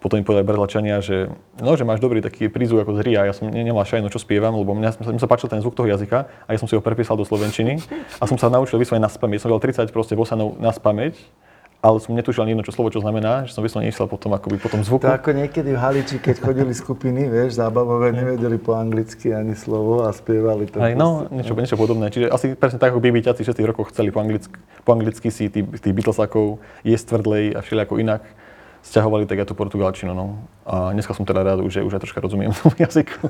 potom mi povedali Brazílčania, že, no, že máš dobrý taký prízvuk ako z Ria. Ja som ne, nemal šajno, čo spievam, lebo mňa, mňa sa páčil ten zvuk toho jazyka a ja som si ho prepísal do slovenčiny a som sa naučil vyslovene na spameť. Som vedel 30 proste bosanov na spameť, ale som netušil ani jedno čo slovo, čo znamená, že som vyslovene išiel potom akoby po tom zvuku. To ako niekedy v Haliči, keď chodili skupiny, vieš, zábavové, nevedeli po anglicky ani slovo a spievali to. Hej, no, niečo, niečo podobné. Čiže asi presne tak, ako Bibiťaci 60 rokoch chceli po, anglicky, po anglicky si tých, tých Beatlesákov jesť tvrdlej a všelijako inak stiahovali tak aj tú portugalčinu. No. A dneska som teda rád, že už aj troška rozumiem [LAUGHS] tomu jazyku.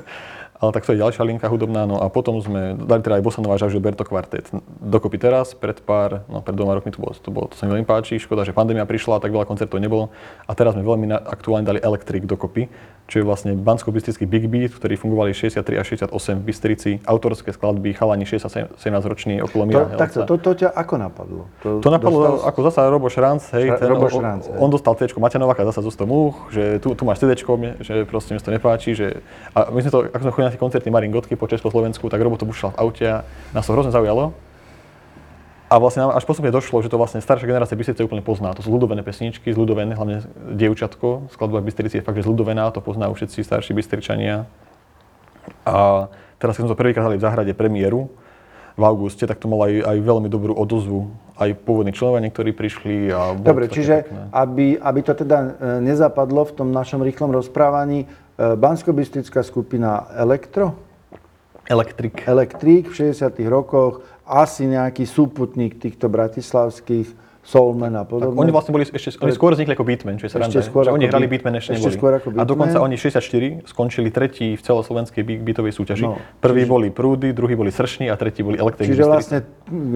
Ale tak to je ďalšia linka hudobná. No a potom sme dali teda aj Bosanova a Gilberto kvartet. Dokopy teraz, pred pár, no pred dvoma rokmi to bolo, to, bolo, to sa mi veľmi páči. Škoda, že pandémia prišla, tak veľa koncertov nebolo. A teraz sme veľmi aktuálne dali Electric dokopy, čo je vlastne bansko Big Beat, ktorí fungovali 63 a 68 v Bystrici. Autorské skladby, chalani 60-17 roční okolo To, Mira takto, Helca. to, to ťa ako napadlo? To napadlo dostal- ako zasa Robo Šranc, hej, ten, Robo on- Šranc, hej. on, dostal C Maťa Nováka zasa zo 100 múch, že tu, tu máš CD, že proste mi to nepáči, že a my sme to, ako sme chodili na tie koncerty Marin Gotky po Československu, tak Robo to v aute a nás to hrozne zaujalo. A vlastne nám až postupne došlo, že to vlastne staršia generácia Bystrice úplne pozná. To sú ľudovené pesničky, zľudovené, hlavne dievčatko. Skladba Bystrici je fakt, že zľudovená, to poznajú všetci starší Bystričania. A teraz, keď sme to prvýkrát v záhrade premiéru v auguste, tak to malo aj, aj veľmi dobrú odozvu. Aj pôvodní členovia niektorí prišli a Dobre, čiže pekné. aby, aby to teda e, nezapadlo v tom našom rýchlom rozprávaní, e, bansko skupina Elektro, Elektrik. Elektrík v 60 rokoch, asi nejaký súputník týchto bratislavských Soulman a podobne. Oni vlastne boli ešte, oni skôr vznikli ako Beatmen, čo je sranda. Ešte skôr oni hrali Beat- Beatmen ešte, ešte neboli. skôr ako A dokonca oni 64 skončili tretí v celoslovenskej beat- beatovej súťaži. No, Prvý boli Prúdy, druhý boli Sršní a tretí boli Elektrik. Čiže vlastne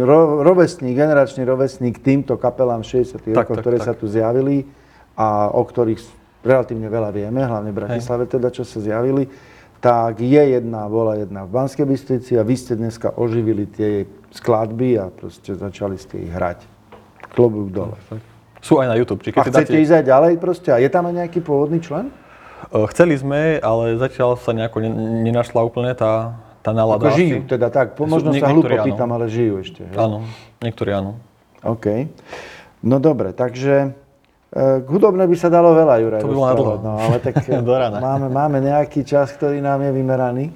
ro, rovesník, generačný rovesník týmto kapelám 60 Tak, rokov, tak, ktoré tak. sa tu zjavili a o ktorých relatívne veľa vieme, hlavne v Bratislave teda, čo sa zjavili, tak je jedna, bola jedna v Banskej Bystrici a vy ste dneska oživili tie jej skladby a proste začali ste ich hrať. Klobúk dole. Sú aj na YouTube. A keď si chcete dáte, ísť aj ďalej proste? A je tam aj nejaký pôvodný člen? Eh, Chceli sme, ale zatiaľ sa nejako ne, nenašla úplne tá, tá nálada. Ako žijú teda tak, po- možno sa niektorí áno. pýtam, ale žijú ešte. hej? Áno, niektorí áno. OK. No dobre, takže e, k hudobnej by sa dalo veľa, Juraj. To by bolo dlho. No, ale tak [LAUGHS] e, rána. máme, máme nejaký čas, ktorý nám je vymeraný.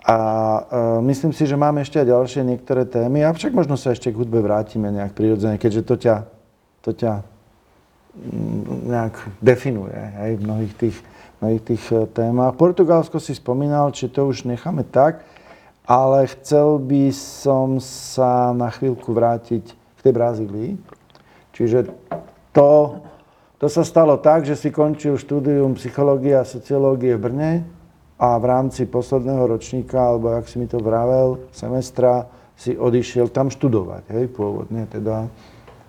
A e, myslím si, že máme ešte aj ďalšie niektoré témy. A však možno sa ešte k hudbe vrátime nejak prirodzene, keďže to ťa, to ťa mm, nejak definuje hej, v mnohých tých, mnohých tých témach. Portugalsko si spomínal, či to už necháme tak, ale chcel by som sa na chvíľku vrátiť k tej Brazílii. Čiže to, to sa stalo tak, že si končil štúdium psychológie a sociológie v Brne a v rámci posledného ročníka, alebo jak si mi to vravel, semestra, si odišiel tam študovať, hej, pôvodne teda.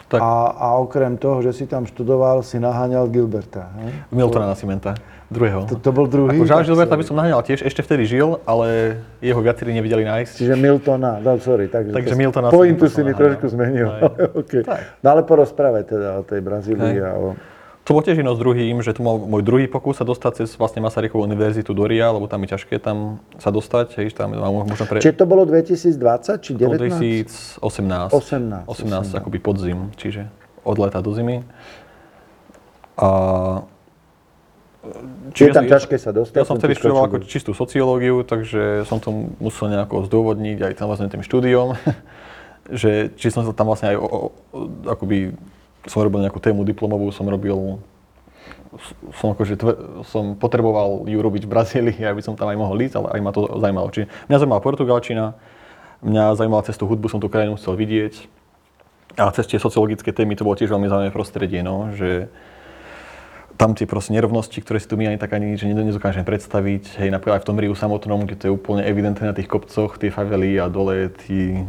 Tak. A, a okrem toho, že si tam študoval, si naháňal Gilberta, hej? Miltona Nascimenta, druhého. To, to bol druhý? Ako Jean Tak Gilberta by som naháňal tiež, ešte vtedy žil, ale jeho viacerí nevedeli nájsť. Čiže Miltona, no sorry. Takže, Takže to- Miltona Pointu si mi trošku zmenil. [LAUGHS] Okay. Tak. No ale porozprávať teda o tej Brazílii a o... To bol tiež jedno s druhým, že to mal môj druhý pokus sa dostať cez vlastne Masarykovú univerzitu do RIA, lebo tam je ťažké tam sa dostať, hej, tam možno pre... Čiže to bolo 2020 či bolo 19? 2018. 18, 18, akoby podzim, čiže od leta do zimy. A... Čiže je tam ja- ťažké sa dostať? Ja som vtedy študoval ako čistú sociológiu, takže som to musel nejako zdôvodniť aj samozrejme tým štúdiom, [LAUGHS] že či som sa tam vlastne aj o, o, akoby som robil nejakú tému diplomovú, som robil som, akože, som potreboval ju robiť v Brazílii, [LAUGHS] aby som tam aj mohol ísť, ale aj ma to zaujímalo. Čiže mňa zaujímala portugalčina, mňa zaujímala cez tú hudbu, som tú krajinu chcel vidieť. A cez tie sociologické témy to bolo tiež veľmi zaujímavé prostredie, no, že tam tie proste nerovnosti, ktoré si tu my ani tak ani že nedokážeme predstaviť. Hej, napríklad aj v tom Riu samotnom, kde to je úplne evidentné na tých kopcoch, tie favely a dole tí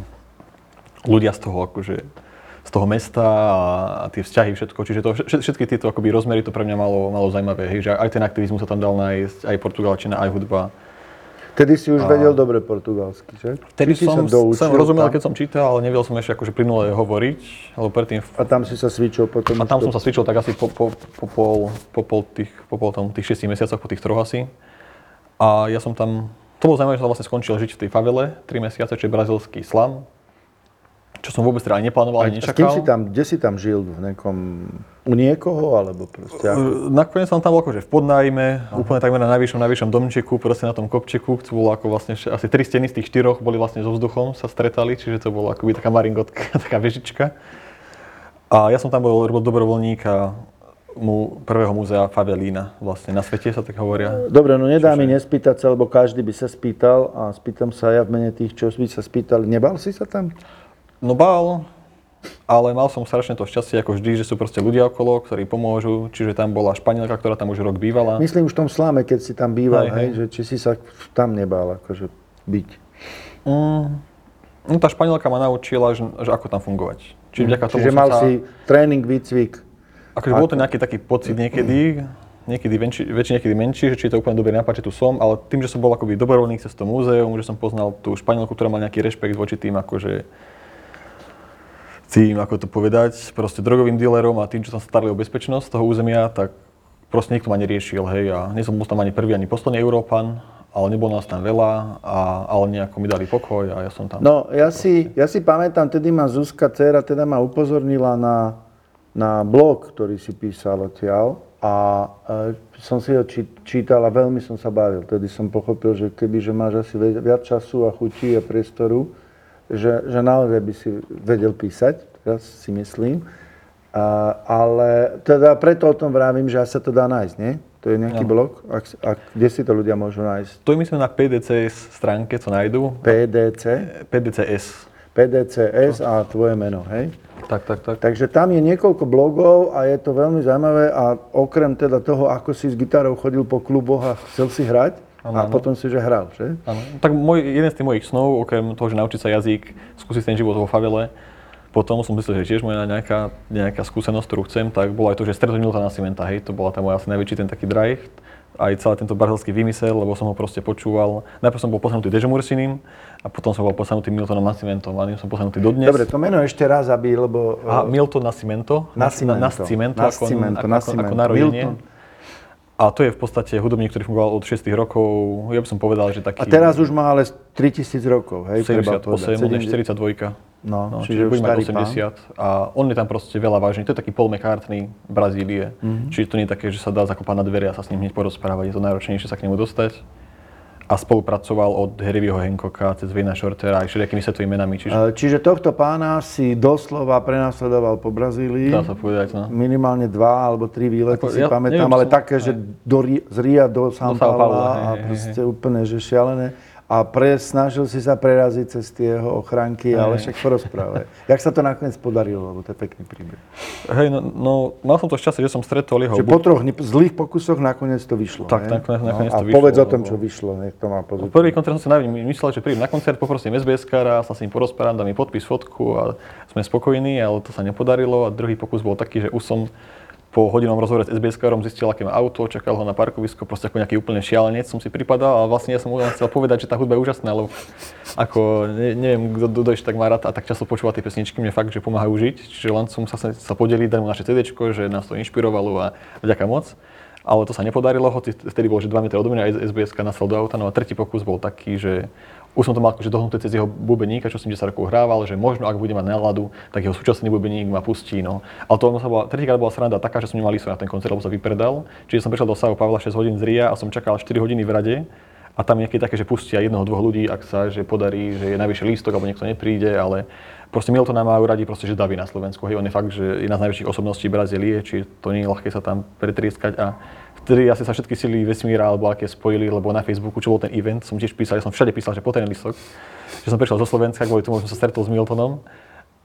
ľudia z toho akože z toho mesta a, tie vzťahy, všetko. Čiže to, vš- všetky tieto akoby rozmery to pre mňa malo, malo zaujímavé. Hej, že aj ten aktivizmus sa tam dal nájsť, aj portugalčina, aj hudba. Vtedy si už vedel dobre portugalsky, že? Vtedy Či som, doučil som rozumel, tam? keď som čítal, ale nevedel som ešte akože plynule hovoriť, lebo predtým A tam si sa cvičil potom? A tam už som sa cvičil tak asi po, po, po, pol, po, pol tých, po pol tam, tých 6 mesiacoch, po tých troch asi. A ja som tam, to bolo zaujímavé, že som vlastne skončil žiť v tej favele 3 mesiace, čo je brazilský slam. Čo som vôbec teda ani neplánoval, ani A s kým nečakal. si tam, kde si tam žil? V nejakom, u niekoho, alebo proste ako? E, Nakoniec som tam bol akože v podnájme, úplne takmer na najvyššom, najvyššom domčeku, proste na tom kopčeku, to bolo ako vlastne asi tri steny z tých štyroch boli vlastne so vzduchom, sa stretali, čiže to bolo akoby taká maringotka, [LAUGHS] taká vežička. A ja som tam bol robil dobrovoľníka mu, prvého múzea Favelína, vlastne na svete sa tak hovoria. Dobre, no nedá mi nespýtať sa, lebo každý by sa spýtal a spýtam sa ja v mene tých, čo by sa spýtali. Nebal si sa tam? No bál, ale mal som strašne to šťastie ako vždy, že sú proste ľudia okolo, ktorí pomôžu, čiže tam bola Španielka, ktorá tam už rok bývala. Myslím už v tom slame, keď si tam býval, Hej, hej, že či si sa tam nebál akože byť. Mm, no tá Španielka ma naučila, že, že ako tam fungovať. Čiže vďaka tomu Čiže mal sa, si tréning, výcvik. akože bol to nejaký taký pocit niekedy, niekedy väčší, väčší, niekedy menší, že či je to úplne dobrý nápad, že tu som, ale tým, že som bol akoby dobrovoľník cez to múzeum, že som poznal tú Španielku, ktorá mal nejaký rešpekt voči tým akože tým, ako to povedať, proste drogovým dealerom a tým, čo sa starali o bezpečnosť toho územia, tak proste nikto ma neriešil, hej, a nie som bol tam ani prvý, ani posledný Európan, ale nebolo nás tam veľa, a, ale nejako mi dali pokoj a ja som tam. No, ja si, ja si pamätám, tedy ma Zuzka, dcera, teda ma upozornila na, na blog, ktorý si písal odtiaľ a e, som si ho či, čítal a veľmi som sa bavil. Tedy som pochopil, že keby že máš asi viac času a chutí a priestoru, že, že naozaj by si vedel písať, ja si myslím. A, ale teda preto o tom vravím, že sa to dá nájsť, nie? To je nejaký No. blog? Ak, ak, kde si to ľudia môžu nájsť? To je myslím na PDCS stránke, co nájdu. PDC? PDCS. PDCS a tvoje meno, hej? Tak, tak, tak. Takže tam je niekoľko blogov a je to veľmi zaujímavé a okrem teda toho, ako si s gitarou chodil po kluboch a chcel si hrať Áno, a potom si že hral, že? Áno. Tak môj, jeden z tých mojich snov, okrem toho, že naučiť sa jazyk, skúsiť ten život vo favele, potom som myslel, že tiež moja nejaká, nejaká skúsenosť, ktorú chcem, tak bolo aj to, že stretnúť Miltona Cimenta, hej, to bola tá moja asi najväčší ten taký drive, aj celý tento brazilský vymysel, lebo som ho proste počúval. Najprv som bol posanutý Dežom Ursinim a potom som bol posanutý Miltonom Nascimentom a som posanutý dodnes. Dobre, to meno ešte raz, aby, lebo... A Milton Nascimento. Nascimento. Nascimento, ako, Nascimento, ako, ako, Nascimento. ako narodenie. Milton. A to je v podstate hudobník, ktorý fungoval od 6 rokov, ja by som povedal, že taký... A teraz už má ale 3000 rokov, hej? treba 78, povedať. on je 42. No, No, čiže čiže, už starý pán. 80 a on je tam proste veľa vážny. To je taký Paul McCartney Brazílie. Mhm. Čiže to nie je také, že sa dá zakopať na dvere a sa s ním hneď porozprávať. Je to náročnejšie sa k nemu dostať. A spolupracoval od Harryho Hancocka cez Vina Shortera aj všelijakými svetovými menami. Čiže Čiže tohto pána si doslova prenasledoval po Brazílii. dá sa povedať, no. Minimálne dva alebo tri výlety Ako, si ja pamätám, neviem, ale som- také, že do, z Ria do São Paula, hej, a hej, proste úplne, že šialené. A pre, snažil si sa preraziť cez tie jeho ochránky, ale však porozprávaj. Jak sa to nakoniec podarilo, lebo to je pekný príbeh. Hej, no, no, mal som to šťastie, že som stretol jeho... Že po troch zlých pokusoch nakoniec to vyšlo. Tak, ne? nakoniec- nakoniec a to vyšlo, povedz o tom, čo vyšlo, nech to má pozor. Prvý koncert som si najmä myslel, že prídem na koncert, poprosím SBS-kára, sa s ním porozprávam, dá mi podpis, fotku a sme spokojní, ale to sa nepodarilo. A druhý pokus bol taký, že už som po hodinovom rozhovore s SBS-károm zistil, aké má auto, čakal ho na parkovisko, proste ako nejaký úplne šialenec som si pripadal a vlastne ja som mu chcel povedať, že tá hudba je úžasná, lebo ako ne, neviem, kto ešte tak má rád a tak často počúva tie pesničky, mne fakt, že pomáhajú žiť, čiže len som sa, sa podeliť, dať mu naše CD, že nás to inšpirovalo a vďaka moc. Ale to sa nepodarilo, hoci vtedy bolo, že 2 metre odo mňa SBS nasel do auta. No a tretí pokus bol taký, že už som to mal akože dohnuté cez jeho bubeníka, čo som 10 rokov hrával, že možno ak bude mať náladu, tak jeho súčasný bubeník ma pustí. No. Ale to sa bola, tretíkrát bola sranda taká, že som nemal lístok na ten koncert, lebo sa vypredal. Čiže som prišiel do São Pavla 6 hodín z Ria a som čakal 4 hodiny v rade. A tam nejaké také, že pustia jednoho, dvoch ľudí, ak sa že podarí, že je najvyšší lístok alebo niekto nepríde, ale proste Miltona majú radi proste, že daví na Slovensku. Hej, on je fakt, že jedna z najväčších osobností Brazílie, čiže to nie je ľahké sa tam pretrieskať a vtedy asi sa všetky sily vesmíra alebo aké spojili, lebo na Facebooku, čo bol ten event, som tiež písal, ja som všade písal, že po ten listok, že som prišiel zo Slovenska, kvôli tomu, že som sa stretol s Miltonom.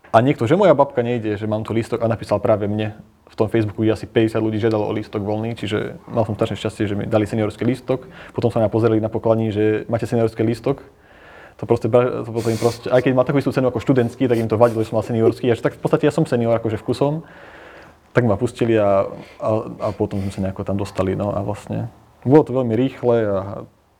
A niekto, že moja babka nejde, že mám tu lístok a napísal práve mne. V tom Facebooku kde asi 50 ľudí žiadalo o lístok voľný, čiže mal som strašne šťastie, že mi dali seniorský lístok. Potom sa na pozreli na pokladni, že máte seniorský lístok. To proste, to proste, aj keď má takú istú cenu ako študentský, tak im to vadilo, že som mal seniorský. Až tak v podstate ja som senior akože vkusom. Tak ma pustili a, a, a potom sme sa nejako tam dostali. No a vlastne bolo to veľmi rýchle, a,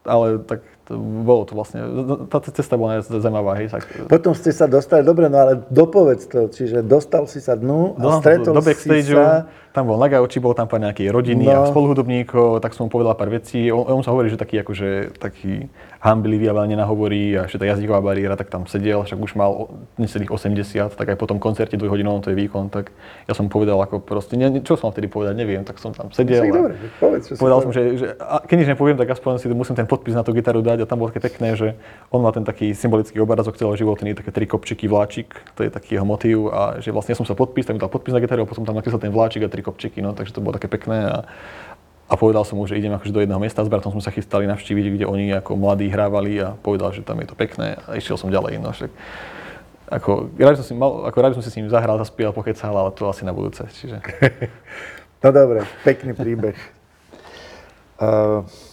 ale tak to, bolo to vlastne, tá cesta bola zaujímavá, hej. Tak, Potom ste sa dostali, dobre, no ale dopovedz to, čiže dostal si sa dnu a No, stretol do si backstageu, sa... tam bol Nagauči, bol tam pár nejakej rodiny No. a spoluhudobníkov, tak som mu povedal pár vecí. On, on sa hovorí, že taký akože, taký hamblivý a veľa nenahovorí a že tá jazyková bariéra, tak tam sedel, však už mal necelých 80, tak aj po tom koncerte dvojhodinovom, to je výkon, tak ja som mu povedal ako proste, ne, čo som vtedy povedať, neviem, tak som tam sedel. A- dobre, povedz, čo Povedal som, povedal. že, že a keď nič nepoviem, tak aspoň si musím ten podpis na tú gitaru dať a tam bolo také pekné, že on má ten taký symbolický obrazok celého životný, také tri kopčiky, vláčik, to je taký jeho motív a že vlastne ja som sa podpis, tak mi dal podpis na gitaru a potom tam nakreslil ten vláčik a tri kopčiky, no takže to bolo také pekné a, a povedal som mu, že idem akože do jedného mesta, s bratom sme sa chystali navštíviť, kde oni ako mladí hrávali a povedal, že tam je to pekné a išiel som ďalej, no však ako, rád som si, mal, ako rád som si s ním zahral, zaspieval, pokecal, ale to asi na budúce. Čiže... [LAUGHS] No dobre, pekný príbeh. Uh, [LAUGHS]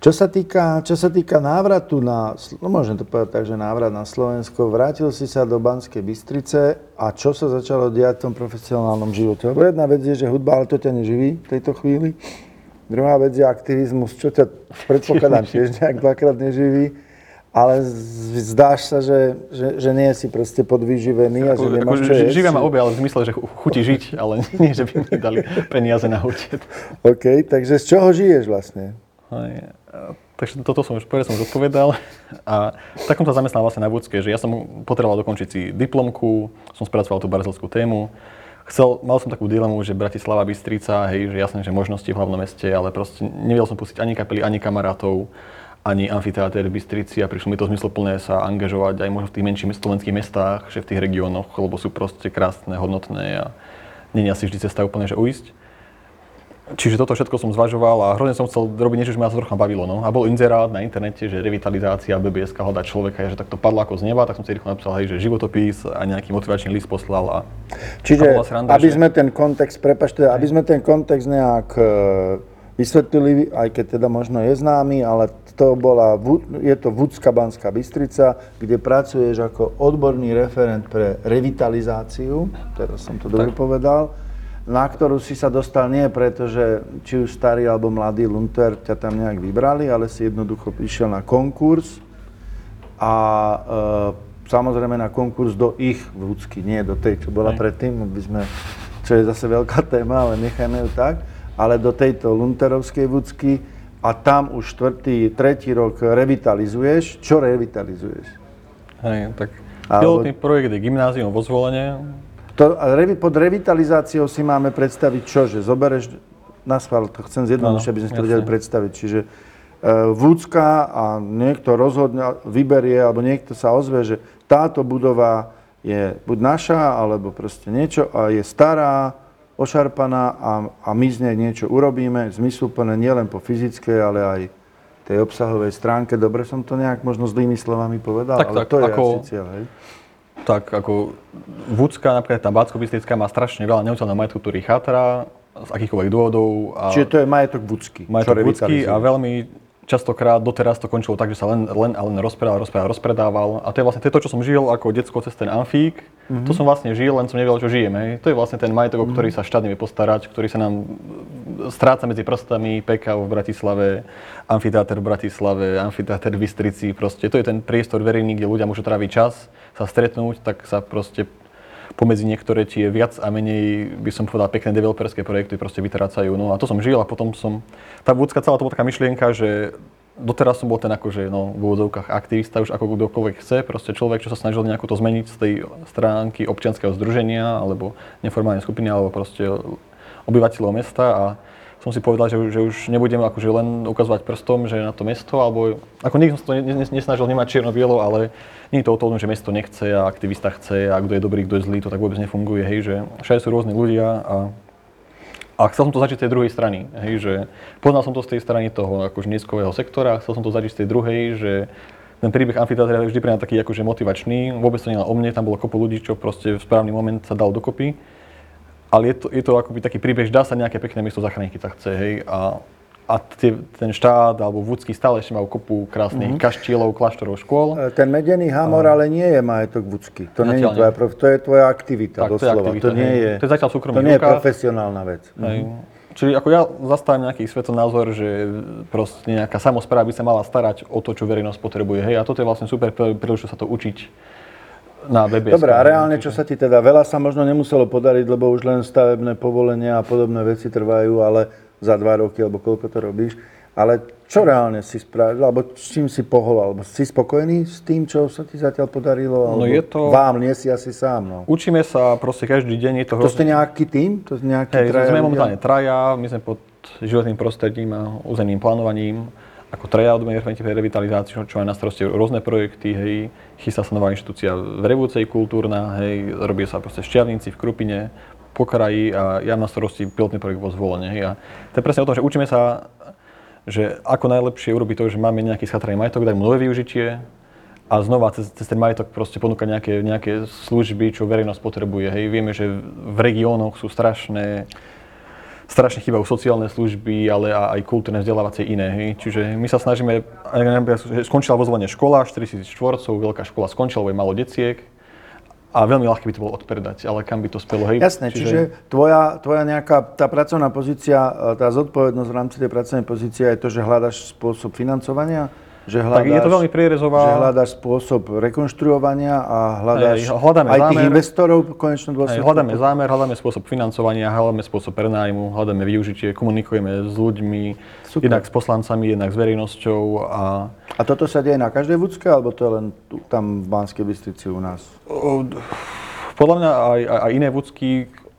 čo sa týka, čo sa týka návratu na, no môžem to povedať tak, že návrat na Slovensko, vrátil si sa do Banskej Bystrice a čo sa začalo diať v tom profesionálnom živote? Lebo jedna vec je, že hudba, ale to ťa neživí v tejto chvíli. Druhá vec je aktivizmus, čo ťa predpokladám [LAUGHS] tiež nejak dvakrát neživí. Ale zdáš sa, že, že, že nie si proste podvyživený a že nemáš čo jesť. živia ma obe, ale v zmysle, že chu- chutí žiť, ale [LAUGHS] nie, že by mi dali peniaze na účet. OK, takže z čoho žiješ vlastne? Hej, a- Takže toto som už, povedal, som už odpovedal. A tak som sa zamestnal vlastne na Vúcke, že ja som potreboval dokončiť si diplomku, som spracoval tú brazilskú tému. Chcel, mal som takú dilemu, že Bratislava, Bystrica, hej, že jasné, že možnosti v hlavnom meste, ale proste nevedel som pustiť ani kapely, ani kamarátov, ani amfiteáter v Bystrici a prišlo mi to zmysluplné sa angažovať aj možno v tých menších slovenských mestách, že v tých regiónoch, lebo sú proste krásne, hodnotné a nie je asi vždy cesta úplne, že uísť. Čiže toto všetko som zvažoval a hrozne som chcel robiť niečo, čo ma trocha bavilo. No. A bol inzerát na internete, že revitalizácia BBS hľadať človeka, že tak to padlo ako z neba, tak som si rýchlo napísal, hej, že životopis a nejaký motivačný list poslal a Čiže, A sranda, aby že- sme ten kontext, prepačte, aby sme ten kontext nejak e, vysvetlili, aj keď teda možno je známy, ale to bola, je to Vúcka Banská Bystrica, kde pracuješ ako odborný referent pre revitalizáciu, teraz som to dobre povedal, na ktorú si sa dostal nie preto, že či už starý alebo mladý Lunter ťa tam nejak vybrali, ale si jednoducho prišiel na konkurs a e, samozrejme na konkurs do ich vúcky, nie do tej, čo bola predtým, aby sme, čo je zase veľká téma, ale nechajme ju tak, ale do tejto Lunterovskej vúcky a tam už štvrtý, tretí rok revitalizuješ. Čo revitalizuješ? hej, tak Alebo- pilotný projekt je gymnázium vo zvolenie. To, pod revitalizáciou si máme predstaviť čo? Že zobereš, na schvál, to chcem zjednodušiť, Áno, aby sme si to vedeli predstaviť. Čiže uh, Vúcka a niekto rozhodne, vyberie, alebo niekto sa ozve, že táto budova je buď naša, alebo proste niečo a je stará, ošarpaná a, a my z nej niečo urobíme, zmysluplné nielen po fyzickej, ale aj tej obsahovej stránke. Dobre som to nejak možno zlými slovami povedal, Tak, ale tak, to je ako- asi cieľ, hej? Tak ako Vúcka, napríklad tá bácko má strašne veľa nehnuteľného majetku, ktorý chátra z akýchkoľvek dôvodov. A Čiže to je majetok Vúcky. majetok Vúcky a veľmi častokrát doteraz to končilo tak, že sa len, len a len rozprával, rozprával, rozpredával. A to je vlastne to, čo som žil ako detsko cez ten amfík. Mm-hmm. To som vlastne žil, len som nevedel, čo žijem. Hej. To je vlastne ten majetok, o ktorý sa štát nevie postarať, ktorý sa nám stráca medzi prstami, PKO v Bratislave, amfiteáter v Bratislave, amfiteáter v Bystrici. Proste to je ten priestor verejný, kde ľudia môžu tráviť čas, sa stretnúť, tak sa proste pomedzi niektoré tie viac a menej, by som povedal, pekné developerské projekty proste vytrácajú. No a to som žil a potom som, tá vôdzka celá to bola taká myšlienka, že doteraz som bol ten akože, no, v úvodzovkách aktivista, už ako kdokoľvek chce, proste človek, čo sa snažil nejako to zmeniť z tej stránky občianskeho združenia, alebo neformálnej skupiny, alebo proste obyvateľov mesta a som si povedal, že, že už nebudem akože len ukazovať prstom, že na to mesto, alebo ako nikdy som to ne, ne, nesnažil nemať čierno-bielo, ale nie je to o tom, že mesto nechce a aktivista chce a kto je dobrý, kto je zlý, to tak vôbec nefunguje, hej, že všade sú rôzni ľudia a a chcel som to začať z tej druhej strany, hej, že poznal som to z tej strany toho akože neziskového sektora, chcel som to začať z tej druhej, že ten príbeh amfiteátra je vždy pre mňa taký akože motivačný, vôbec to nie o mne, tam bolo kopu ľudí, čo proste v správny moment sa dal dokopy. Ale je to, je to akoby taký príbeh, že dá sa nejaké pekné miesto zachrániť, keď sa chce, hej. A, a tie, ten štát alebo Vúcky stále ešte majú kopu krásnych mm-hmm. kaštielov, kláštorov, škôl. E, Ten medený hamor ale nie je majetok Vúcky. To nie je tvoja, to je tvoja aktivita Tak, to je doslova. aktivita, to nie je, To je zatiaľ v súkromných to nie je profesionálna vec. Hej. Čiže ako ja zastávam nejaký svetonázor, že proste nejaká samozpráva by sa mala starať o to, čo verejnosť potrebuje. Hej, a toto je vlastne super prí- príležitosť sa to učiť na BBS. Dobre, a reálne čo sa ti teda, veľa sa možno nemuselo podariť, lebo už len stavebné povolenia a podobné veci trvajú, ale za dva roky, alebo koľko to robíš. Ale čo reálne si spravil, alebo s čím si pohol, alebo si spokojný s tým, čo sa ti zatiaľ podarilo? No alebo je to- Vám, nie si asi sám, no. Učíme sa proste každý deň, je to To ste nejaký tým? To ste nejaký Hej, traja sme momentálne traja, my sme pod životným prostredím a územným plánovaním. Ako odborní referenti pre revitalizáciu, čo má na starosti rôzne projekty, hej, chystá sa nová inštitúcia v Revúcej kultúrna, hej, robí sa proste v Šťavnici, v Krupine, po kraji a ja mám na starosti pilotný projekt vo zvolenie. Hej, a to je presne o tom, že učíme sa, že ako najlepšie urobiť to, že máme nejaký schatraný majetok, dať mu nové využitie a znova cez, cez ten majetok proste ponúka nejaké, nejaké služby, čo verejnosť potrebuje. Hej. Vieme, že v regiónoch sú strašné, strašne chýbajú sociálne služby, ale aj kultúrne vzdelávacie iné. Hej. Čiže my sa snažíme, skončila vozovanie škola, 4000 štvorcov, veľká škola skončila, lebo je málo deciek. A veľmi ľahké by to bolo odpredať, ale kam by to spelo, hej? Jasné, čiže, tvoja, tvoja nejaká tá pracovná pozícia, e, tá zodpovednosť v rámci tej pracovnej pozície je to, že hľadaš spôsob financovania? Že Tak je to veľmi prierezová- Že hľadaš spôsob rekonštruovania a hľadaš Hej, hľadáme aj tých zámer. investorov v konečnom Hej, dôsledku? hľadáme zámer, hľadáme spôsob financovania, hľadáme spôsob prenájmu, hľadáme využitie, komunikujeme s ľuďmi, Super. jednak s poslancami, jednak s verejnosťou a A toto sa deje na každej vúcke, alebo to je len tu, tam v Banskej Bystrici u nás? Podľa mňa aj, aj, iné vúcky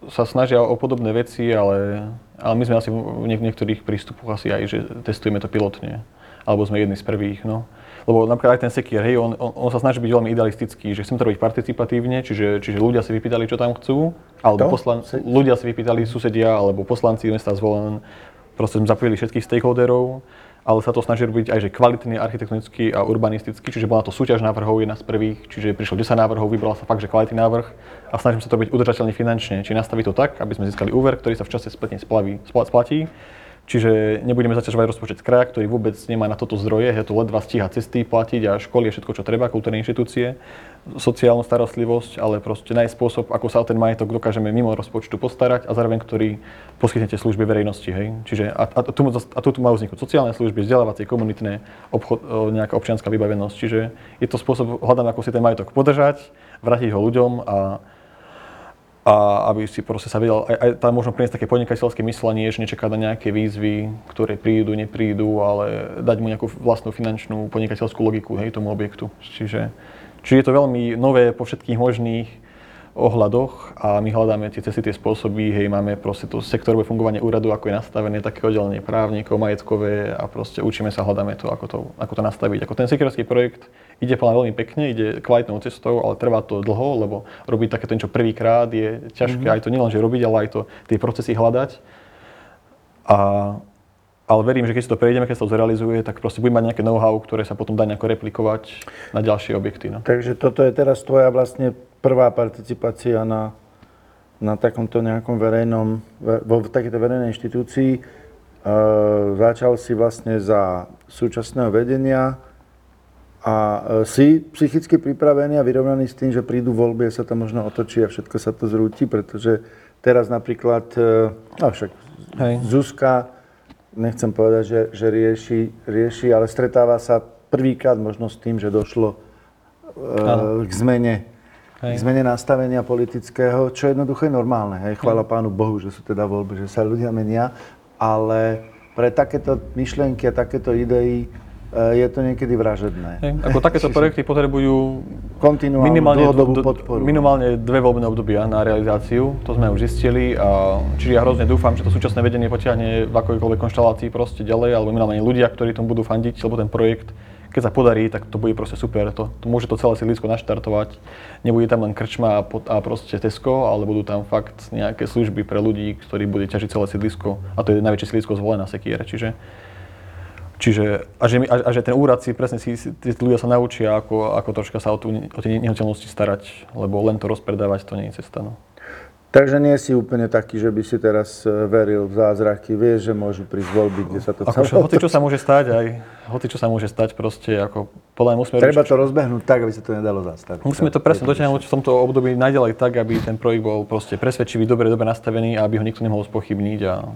sa snažia o podobné veci, ale, ale my sme asi v niek- niektorých prístupoch asi aj, že testujeme to pilotne. Alebo sme jedni z prvých, no. Lebo napríklad aj ten Sekier, hej, on, on, on sa snaží byť veľmi idealistický, že chcem to robiť participatívne, čiže, čiže ľudia si vypýtali, čo tam chcú, alebo poslan, ľudia si vypýtali susedia, alebo poslanci mesta zvolen, proste sme zapojili všetkých stakeholderov, ale sa to snaží robiť aj že kvalitný architektonický a urbanistický, čiže bola to súťaž návrhov jedna z prvých, čiže prišlo 10 návrhov, vybral sa fakt, že kvalitný návrh a snažím sa to robiť udržateľne finančne, či nastaviť to tak, aby sme získali úver, ktorý sa v čase spätne splatí. Čiže nebudeme zaťažovať rozpočet kraja, ktorý vôbec nemá na toto zdroje, je to ledva stíha cesty platiť a školy všetko, čo treba, kultúrne inštitúcie, sociálnu starostlivosť, ale proste nájsť spôsob, ako sa o ten majetok dokážeme mimo rozpočtu postarať a zároveň ktorý poskytnete služby verejnosti. Hej? Čiže a, a, tu, a tu majú vzniknúť sociálne služby, vzdelávacie, komunitné, obchod, o, nejaká občianská vybavenosť. Čiže je to spôsob, hľadám, ako si ten majetok podržať, vrátiť ho ľuďom a a aby si proste sa vedel, aj, aj tam možno priniesť také podnikateľské myslenie, že nečaká na nejaké výzvy, ktoré prídu, neprídu, ale dať mu nejakú vlastnú finančnú podnikateľskú logiku hej, tomu objektu. Čiže, čiže je to veľmi nové po všetkých možných ohľadoch a my hľadáme tie cesty, tie spôsoby, hej, máme proste to sektorové fungovanie úradu, ako je nastavené, také oddelenie právnikov, majetkové a proste učíme sa, hľadáme to, ako to, ako to nastaviť. Ako ten sekerský projekt ide plán veľmi pekne, ide kvalitnou cestou, ale trvá to dlho, lebo robiť takéto niečo prvýkrát je ťažké, mm-hmm. aj to nielen, že robiť, ale aj to tie procesy hľadať. A, ale verím, že keď si to prejdeme, keď sa to zrealizuje, tak proste bude mať nejaké know-how, ktoré sa potom dá nejako replikovať na ďalšie objekty. No. Takže toto je teraz tvoja vlastne prvá participácia na, na takomto nejakom verejnom, ve- vo takéto verejnej inštitúcii. E, začal si vlastne za súčasného vedenia a e, si psychicky pripravený a vyrovnaný s tým, že prídu voľby a sa to možno otočí a všetko sa to zrúti, pretože teraz napríklad, e, však Hej. Zuzka, nechcem povedať, že, že rieši, rieši, ale stretáva sa prvýkrát možno s tým, že došlo e, k zmene, k Hej. zmene nastavenia politického, čo jednoducho je normálne. Hej. Chvála Pánu Bohu, že sú teda voľby, že sa ľudia menia, ale pre takéto myšlienky a takéto idei e, je to niekedy vražedné. Hej. Ako [LAUGHS] takéto projekty potrebujú minimálne, dlhodobú do- do- podporu. minimálne dve voľbné obdobia na realizáciu, to sme už zistili a čiže ja hrozne dúfam, že to súčasné vedenie potiahne v akojkoľvek konštelácii proste ďalej, alebo minimálne ľudia, ktorí tomu budú fandiť, lebo ten projekt, keď sa podarí, tak to bude proste super. To, to môže to celé sídlisko naštartovať. Nebude tam len krčma a, pot- a proste Tesco, ale budú tam fakt nejaké služby pre ľudí, ktorí bude ťažiť celé sídlisko. A to je najväčšie sídlisko zvolená Sekiere. Čiže Čiže, a že, a, a že ten úrad si presne si, tí ľudia sa naučia, ako, ako troška sa o, tú, o tie nehnuteľnosti starať, lebo len to rozpredávať, to nie je cesta. No. Takže nie si úplne taký, že by si teraz e, veril v zázraky. Vieš, že môžu prísť voľby, kde sa to Akože, celé hoci čo sa môže stať, aj hoci čo sa môže stať, proste ako podľa musíme Treba robiť- to rozbehnúť tak, aby sa to nedalo zastaviť. Musíme to presne dotiahnuť v tomto období najďalej tak, aby ten projekt bol proste presvedčivý, dobre, dobre nastavený a aby ho nikto nemohol spochybniť. A...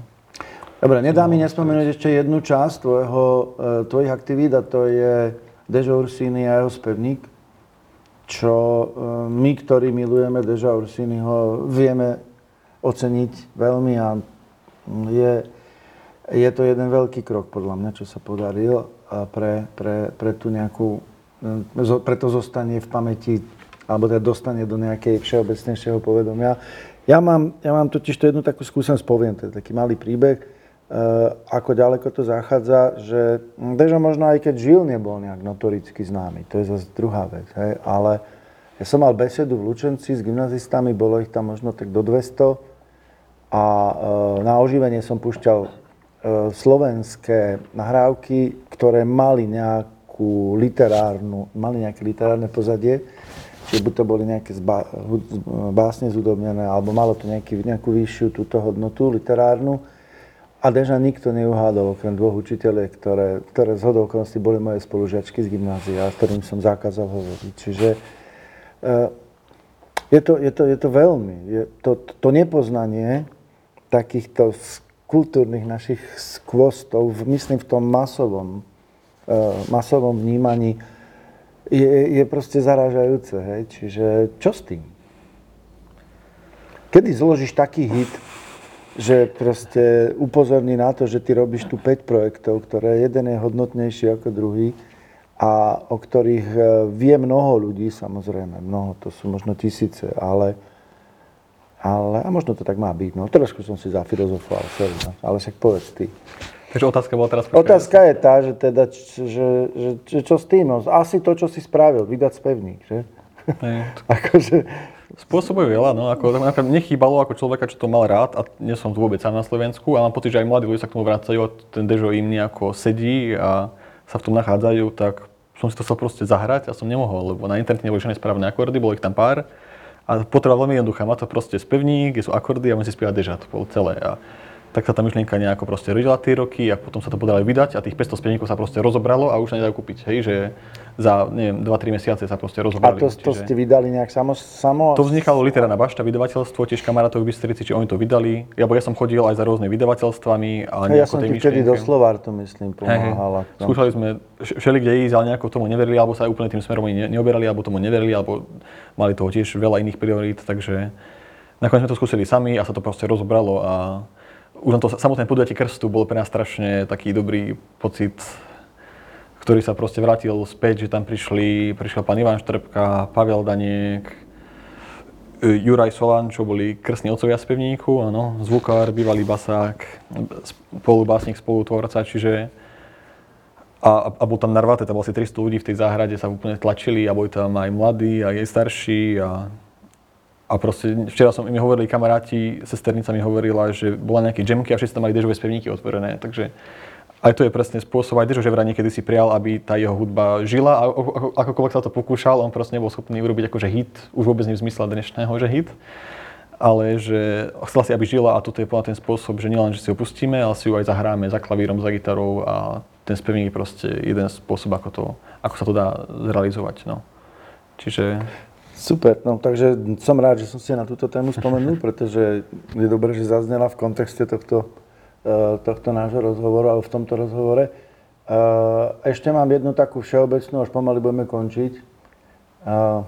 Dobre, nedá mi nespomenúť ešte jednu časť tvojho, e, tvojich aktivít a to je Dežo Ursini a jeho spevník, čo e, my, ktorí milujeme Deža Ursiniho, vieme oceniť veľmi a je, je to jeden veľký krok podľa mňa, čo sa podaril pre, pre, pre tú nejakú, e, pre to zostanie v pamäti alebo teda dostane do nejakej všeobecnejšieho povedomia. Ja mám, ja mám totiž to jednu takú skúsenosť, poviem, to je taký malý príbeh, ako ďaleko to zachádza, že Dežo možno aj keď žil, nebol nejak notoricky známy, to je zase druhá vec, hej, ale ja som mal besedu v Lučenci s gymnazistami, bolo ich tam možno tak do 200 a e, na oživenie som púšťal e, slovenské nahrávky, ktoré mali nejakú literárnu, mali nejaké literárne pozadie, čiže buď to boli nejaké zba, básne zúdobnené, alebo malo to nejaký, nejakú vyššiu túto hodnotu literárnu. A Deža nikto neuhádol, okrem dvoch učiteľov, ktoré, ktoré z hodou boli moje spolužiačky z gymnázia, s ktorým som zakázal hovoriť. Čiže eh, je to, je to, je to veľmi, je to, to nepoznanie takýchto kultúrnych našich skvostov, myslím v tom masovom, eh, masovom vnímaní, je, je proste zaražajúce. Hej? Čiže čo s tým? Kedy zložíš taký hit, že proste upozorní na to, že ty robíš tu 5 projektov, ktoré jeden je hodnotnejší ako druhý a o ktorých eh, vie mnoho ľudí, samozrejme, mnoho, to sú možno tisíce, ale, ale a možno to tak má byť. No, trošku som si zafilozofoval, sorry, no, ale však povedz ty. Takže otázka bola teraz... Otázka je tá, že, teda, že, že, že čo s tým? No, asi to, čo si spravil, vydať spevník, že? Hej, [LAUGHS] akože, Spôsobuje veľa, no ako napríklad mne chýbalo ako človeka, čo to mal rád a nie som vôbec sám na Slovensku a mám pocit, že aj mladí ľudia sa k tomu vracajú a ten Dežo im nejako sedí a sa v tom nachádzajú, tak som si to chcel proste zahrať a som nemohol, lebo na internete neboli žiadne správne akordy, bolo ich tam pár a potreba veľmi jednoduchá, má to proste spevník, kde sú akordy a si spievať Deža, to bolo celé. A tak sa tá myšlienka nejako proste rodila tie roky a potom sa to podalo aj vydať a tých 500 spevníkov sa proste rozobralo a už sa nedajú kúpiť, hej, že za, neviem, 2-3 mesiace sa proste a rozobrali. to, to čiže- ste vydali nejak samo? samo to vznikalo literárna bašta, vydavateľstvo, tiež kamarátov v Bystrici, či oni to vydali. Ja, ja som chodil aj za rôznymi vydavateľstvami a ja nejako som tej ti vtedy do Slovár to myslím pomáhala. Skúšali sme vš- všelikde ísť, ale nejako tomu neverili, alebo sa aj úplne tým smerom ne- neoberali, alebo tomu neverili, alebo mali toho tiež veľa iných priorít, takže nakoniec sme to skúsili sami a sa to proste rozobralo a už len to samotné podujatie krstu bol pre nás strašne taký dobrý pocit, ktorý sa proste vrátil späť, že tam prišli, prišiel pán Ivan Štrbka, Pavel Daniek, Juraj Solán, čo boli krstní otcovia spevníku, áno, zvukár, bývalý basák, spolubásnik, spolutvorca, čiže a, a bol tam narvaté, tam bolo asi 300 ľudí v tej záhrade, sa úplne tlačili a boli tam aj mladí, aj starší a, a proste včera som mi hovorili kamaráti, sesternica mi hovorila, že bola nejaké jamky a všetci tam mali dežové spevníky otvorené, takže aj to je presne spôsob, aj Dežo Ževra niekedy si prijal, aby tá jeho hudba žila a ako- ako- akokoľvek sa to pokúšal, on proste nebol schopný urobiť akože hit, už vôbec nie v zmysle dnešného, že hit, ale že chcela si, aby žila a toto je ten spôsob, že nielen, že si ho pustíme, ale si ju aj zahráme za klavírom, za gitarou a ten spevník je proste jeden spôsob, ako, to, ako sa to dá zrealizovať. No. Čiže Super, no takže som rád, že som si na túto tému spomenul, pretože je dobré, že zaznela v kontexte tohto, eh, tohto nášho rozhovoru, alebo v tomto rozhovore. Eh, Ešte mám jednu takú všeobecnú, až pomaly budeme končiť. Eh,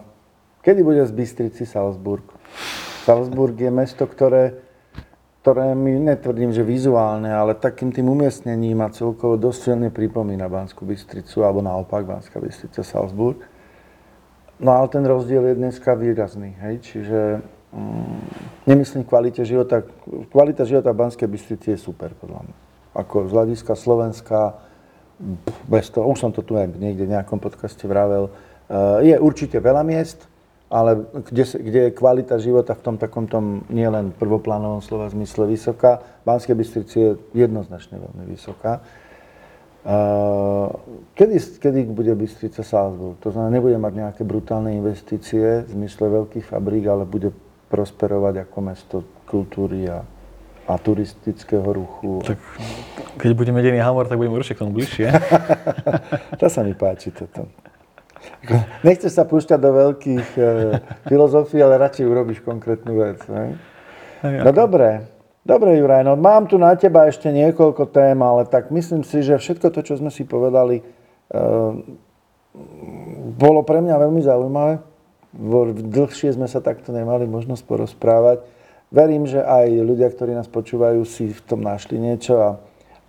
Kedy bude z Bystrici Salzburg? Salzburg je mesto, ktoré, ktoré mi netvrdím, že vizuálne, ale takým tým umiestnením a celkovo dosť silne pripomína Banskú Bystricu, alebo naopak Banská Bystrica Salzburg. No ale ten rozdiel je dneska výrazný, hej, čiže mm, nemyslím kvalite života, kvalita života v Banskej Bystrici je super, podľa mňa. Ako z hľadiska Slovenska, bez toho, už som to tu aj niekde v nejakom podcaste vravel, eh, je určite veľa miest, ale kde, kde je kvalita života v tom takom tom nielen prvoplánovom slova zmysle vysoká, v Banskej Bystrici je jednoznačne veľmi vysoká. Kedy, kedy bude Bystrica Salzburg? To znamená, nebude mať nejaké brutálne investície v zmysle veľkých fabrík, ale bude prosperovať ako mesto kultúry a, a turistického ruchu. tak, keď budeme dený hamor, tak budeme určite k tomu bližšie. [LAUGHS] To sa mi páči toto. Nechceš sa púšťať do veľkých e, filozofií, ale radšej urobíš konkrétnu vec. Ne? No dobre, dobre Juraj, no mám tu na teba ešte niekoľko tém, ale tak myslím si, že všetko to, čo sme si povedali, e, bolo pre mňa veľmi zaujímavé. Dlhšie sme sa takto nemali možnosť porozprávať. Verím, že aj ľudia, ktorí nás počúvajú, si v tom našli niečo a,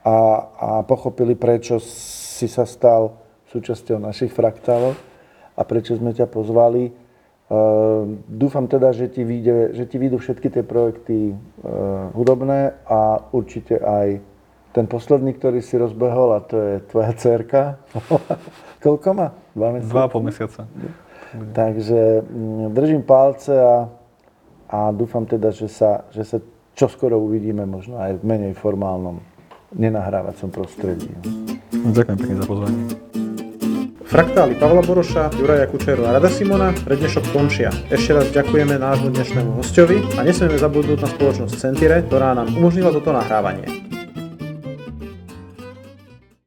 a, a pochopili, prečo si sa stal súčasťou našich fraktálov a prečo sme ťa pozvali. Uh, dúfam teda, že ti, vyjde, že ti vyjdú všetky tie projekty uh, hudobné a určite aj ten posledný, ktorý si rozbehol a to je tvoja dcerka. [LAUGHS] Koľko má? Dva mesiace? Dva a pol mesiaca. Takže mm, držím palce a, a dúfam teda, že sa, že sa čoskoro uvidíme možno aj v menej formálnom nenahrávacom prostredí. Ďakujem pekne za pozvanie. Fraktály Pavla Boroša, Juraja Kučeru a Rada Simona pre dnešok končia. Ešte raz ďakujeme nášmu dnešnému hostovi a nesmieme zabudnúť na spoločnosť Centire, ktorá nám umožnila toto nahrávanie.